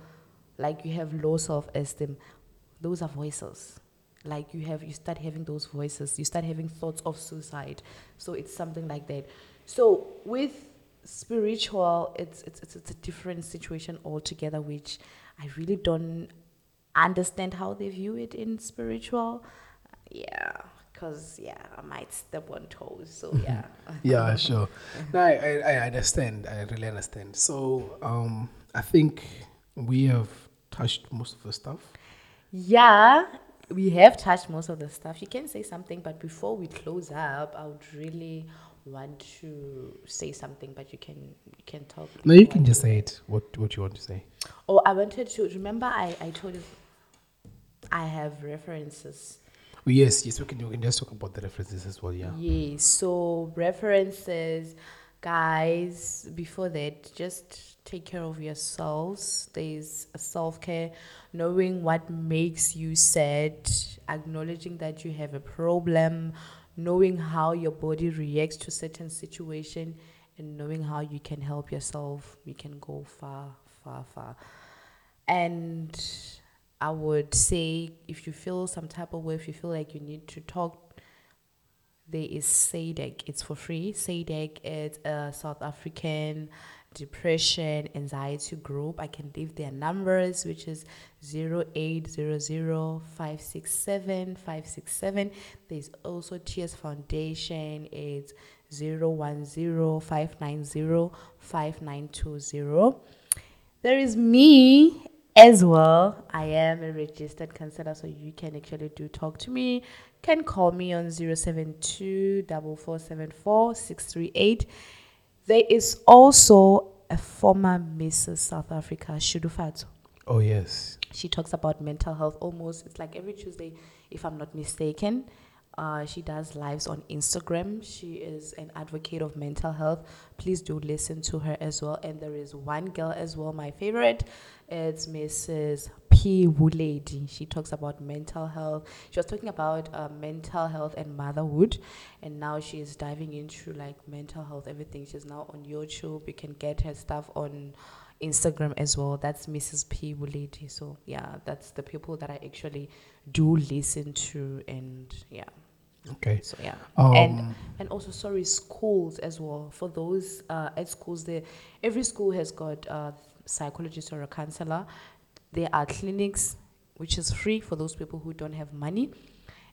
like you have low self esteem. Those are voices. Like you have, you start having those voices. You start having thoughts of suicide. So it's something like that. So with spiritual, it's it's it's, it's a different situation altogether, which I really don't understand how they view it in spiritual. Yeah, because yeah, I might step on toes. So yeah. yeah sure no, I, I I understand I really understand so um I think we have touched most of the stuff Yeah, we have touched most of the stuff. You can say something, but before we close up, I would really want to say something, but you can you can talk. no you can just say it what what you want to say Oh, I wanted to remember. I I told you I have references. Oh, yes, yes, we can, we can just talk about the references as well, yeah. Yes. So references guys, before that, just take care of yourselves. There's a self care, knowing what makes you sad, acknowledging that you have a problem, knowing how your body reacts to certain situation, and knowing how you can help yourself. You can go far, far, far. And I would say if you feel some type of way, if you feel like you need to talk there is SADAG. It's for free. SADAG is a South African depression anxiety group. I can leave their numbers, which is 0800-567-567. There's also Tears Foundation. It's 010-590-5920. There is me as well. I am a registered counselor, so you can actually do talk to me. Can call me on 072 638. There is also a former Mrs. South Africa, Shudufhadzo. Oh, yes. She talks about mental health almost, it's like every Tuesday, if I'm not mistaken. Uh, she does lives on Instagram. She is an advocate of mental health. Please do listen to her as well. And there is one girl as well, my favorite. It's Mrs. P. Wuledi. She talks about mental health. She was talking about uh, mental health and motherhood, and now she is diving into like mental health, everything. She's now on YouTube. You can get her stuff on Instagram as well. That's Mrs. P. Wuledi. So yeah, that's the people that I actually do listen to, and yeah. Okay. So yeah, Um, and and also sorry, schools as well. For those uh, at schools, there every school has got a psychologist or a counselor. There are clinics which is free for those people who don't have money,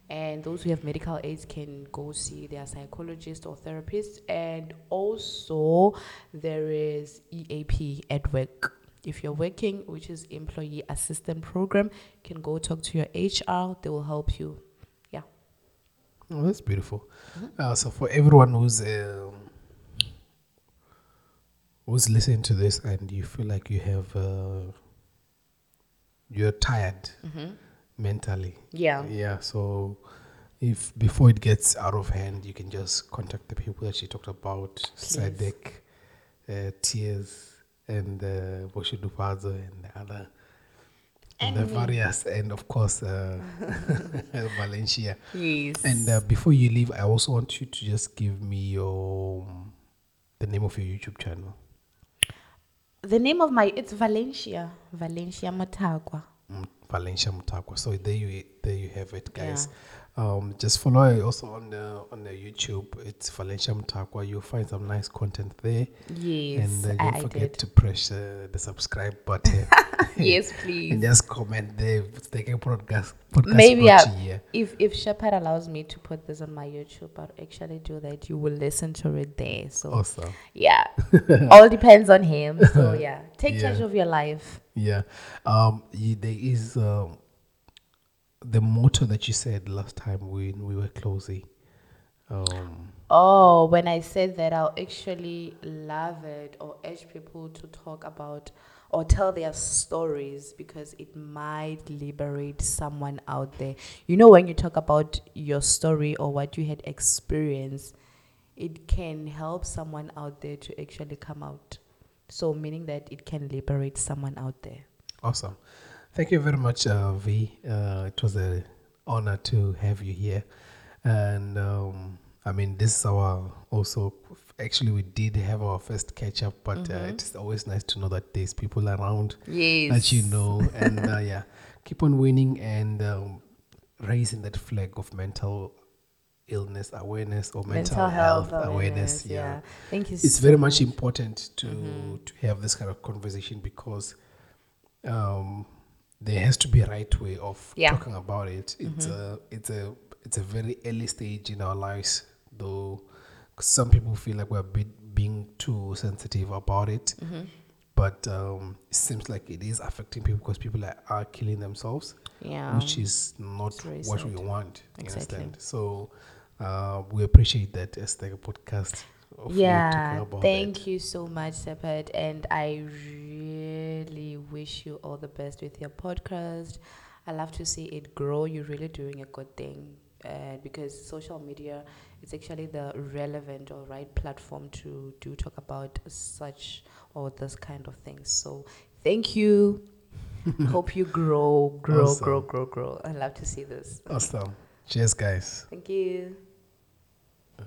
and those who have medical aids can go see their psychologist or therapist. And also there is EAP at work. If you're working, which is Employee Assistance Program, you can go talk to your HR. They will help you. Yeah. Oh, that's beautiful. Uh, so for everyone who's um, who's listening to this and you feel like you have uh, you're tired mentally, Yeah. yeah. So if before it gets out of hand, you can just contact the people that she talked about, SADAG, uh, Tears, and uh, Boshidu Fazo, and the other. And the various, and of course, uh, Valentia. Yes. And uh, before you leave, I also want you to just give me your the name of your YouTube channel. The name of my it's Valentia. Valencia Matagwa. Mm, Valencia Mutakwa. So there you there you have it, guys. Um, just follow also on the on the YouTube. It's Valentia Mothakwa. You'll find some nice content there. Yes. and uh, don't I forget did. to press uh, the subscribe button. yes, please. and just comment there. It's taking podcast podcast Maybe I, if if Shepard allows me to put this on my YouTube, I'll actually do that. You will listen to it there. So Awesome. yeah, all depends on him. So yeah, take Yeah. charge of your life. Yeah. Um, there is um, the motto that you said last time when we were closing. Um, Oh, when I said that, I'll actually love it or urge people to talk about or tell their stories because it might liberate someone out there. You know, when you talk about your story or what you had experienced, it can help someone out there to actually come out. So, meaning that it can liberate someone out there. awesome. Thank you very much, uh, V. Uh, it was an honor to have you here. And um, I mean, this is our also, actually, we did have our first catch up, but uh, it's always nice to know that there's people around Yes. that you know. and uh, yeah, keep on winning and um, raising that flag of mental illness awareness or mental, health, awareness. yeah. Thank you it's so very much much. important to to have this kind of conversation because um, there has to be a right way of Yeah. talking about it. It's a it's a it's a very early stage in our lives, though. Some people feel like we're bit, being too sensitive about it, but um, it seems like it is affecting people because people are, are killing themselves Yeah. which is not what we want. Exactly. understand? So uh, we appreciate that as like a podcast. Of yeah thank you so much Sepet, and i really wish you all the best with your podcast i love to see it grow you're really doing a good thing uh, because social media is actually the relevant or right platform to do talk about such or this kind of things. So thank you. Hope you grow, grow, Awesome. grow, grow, grow. I love to see this. Awesome. Cheers, guys. Thank you. Uh,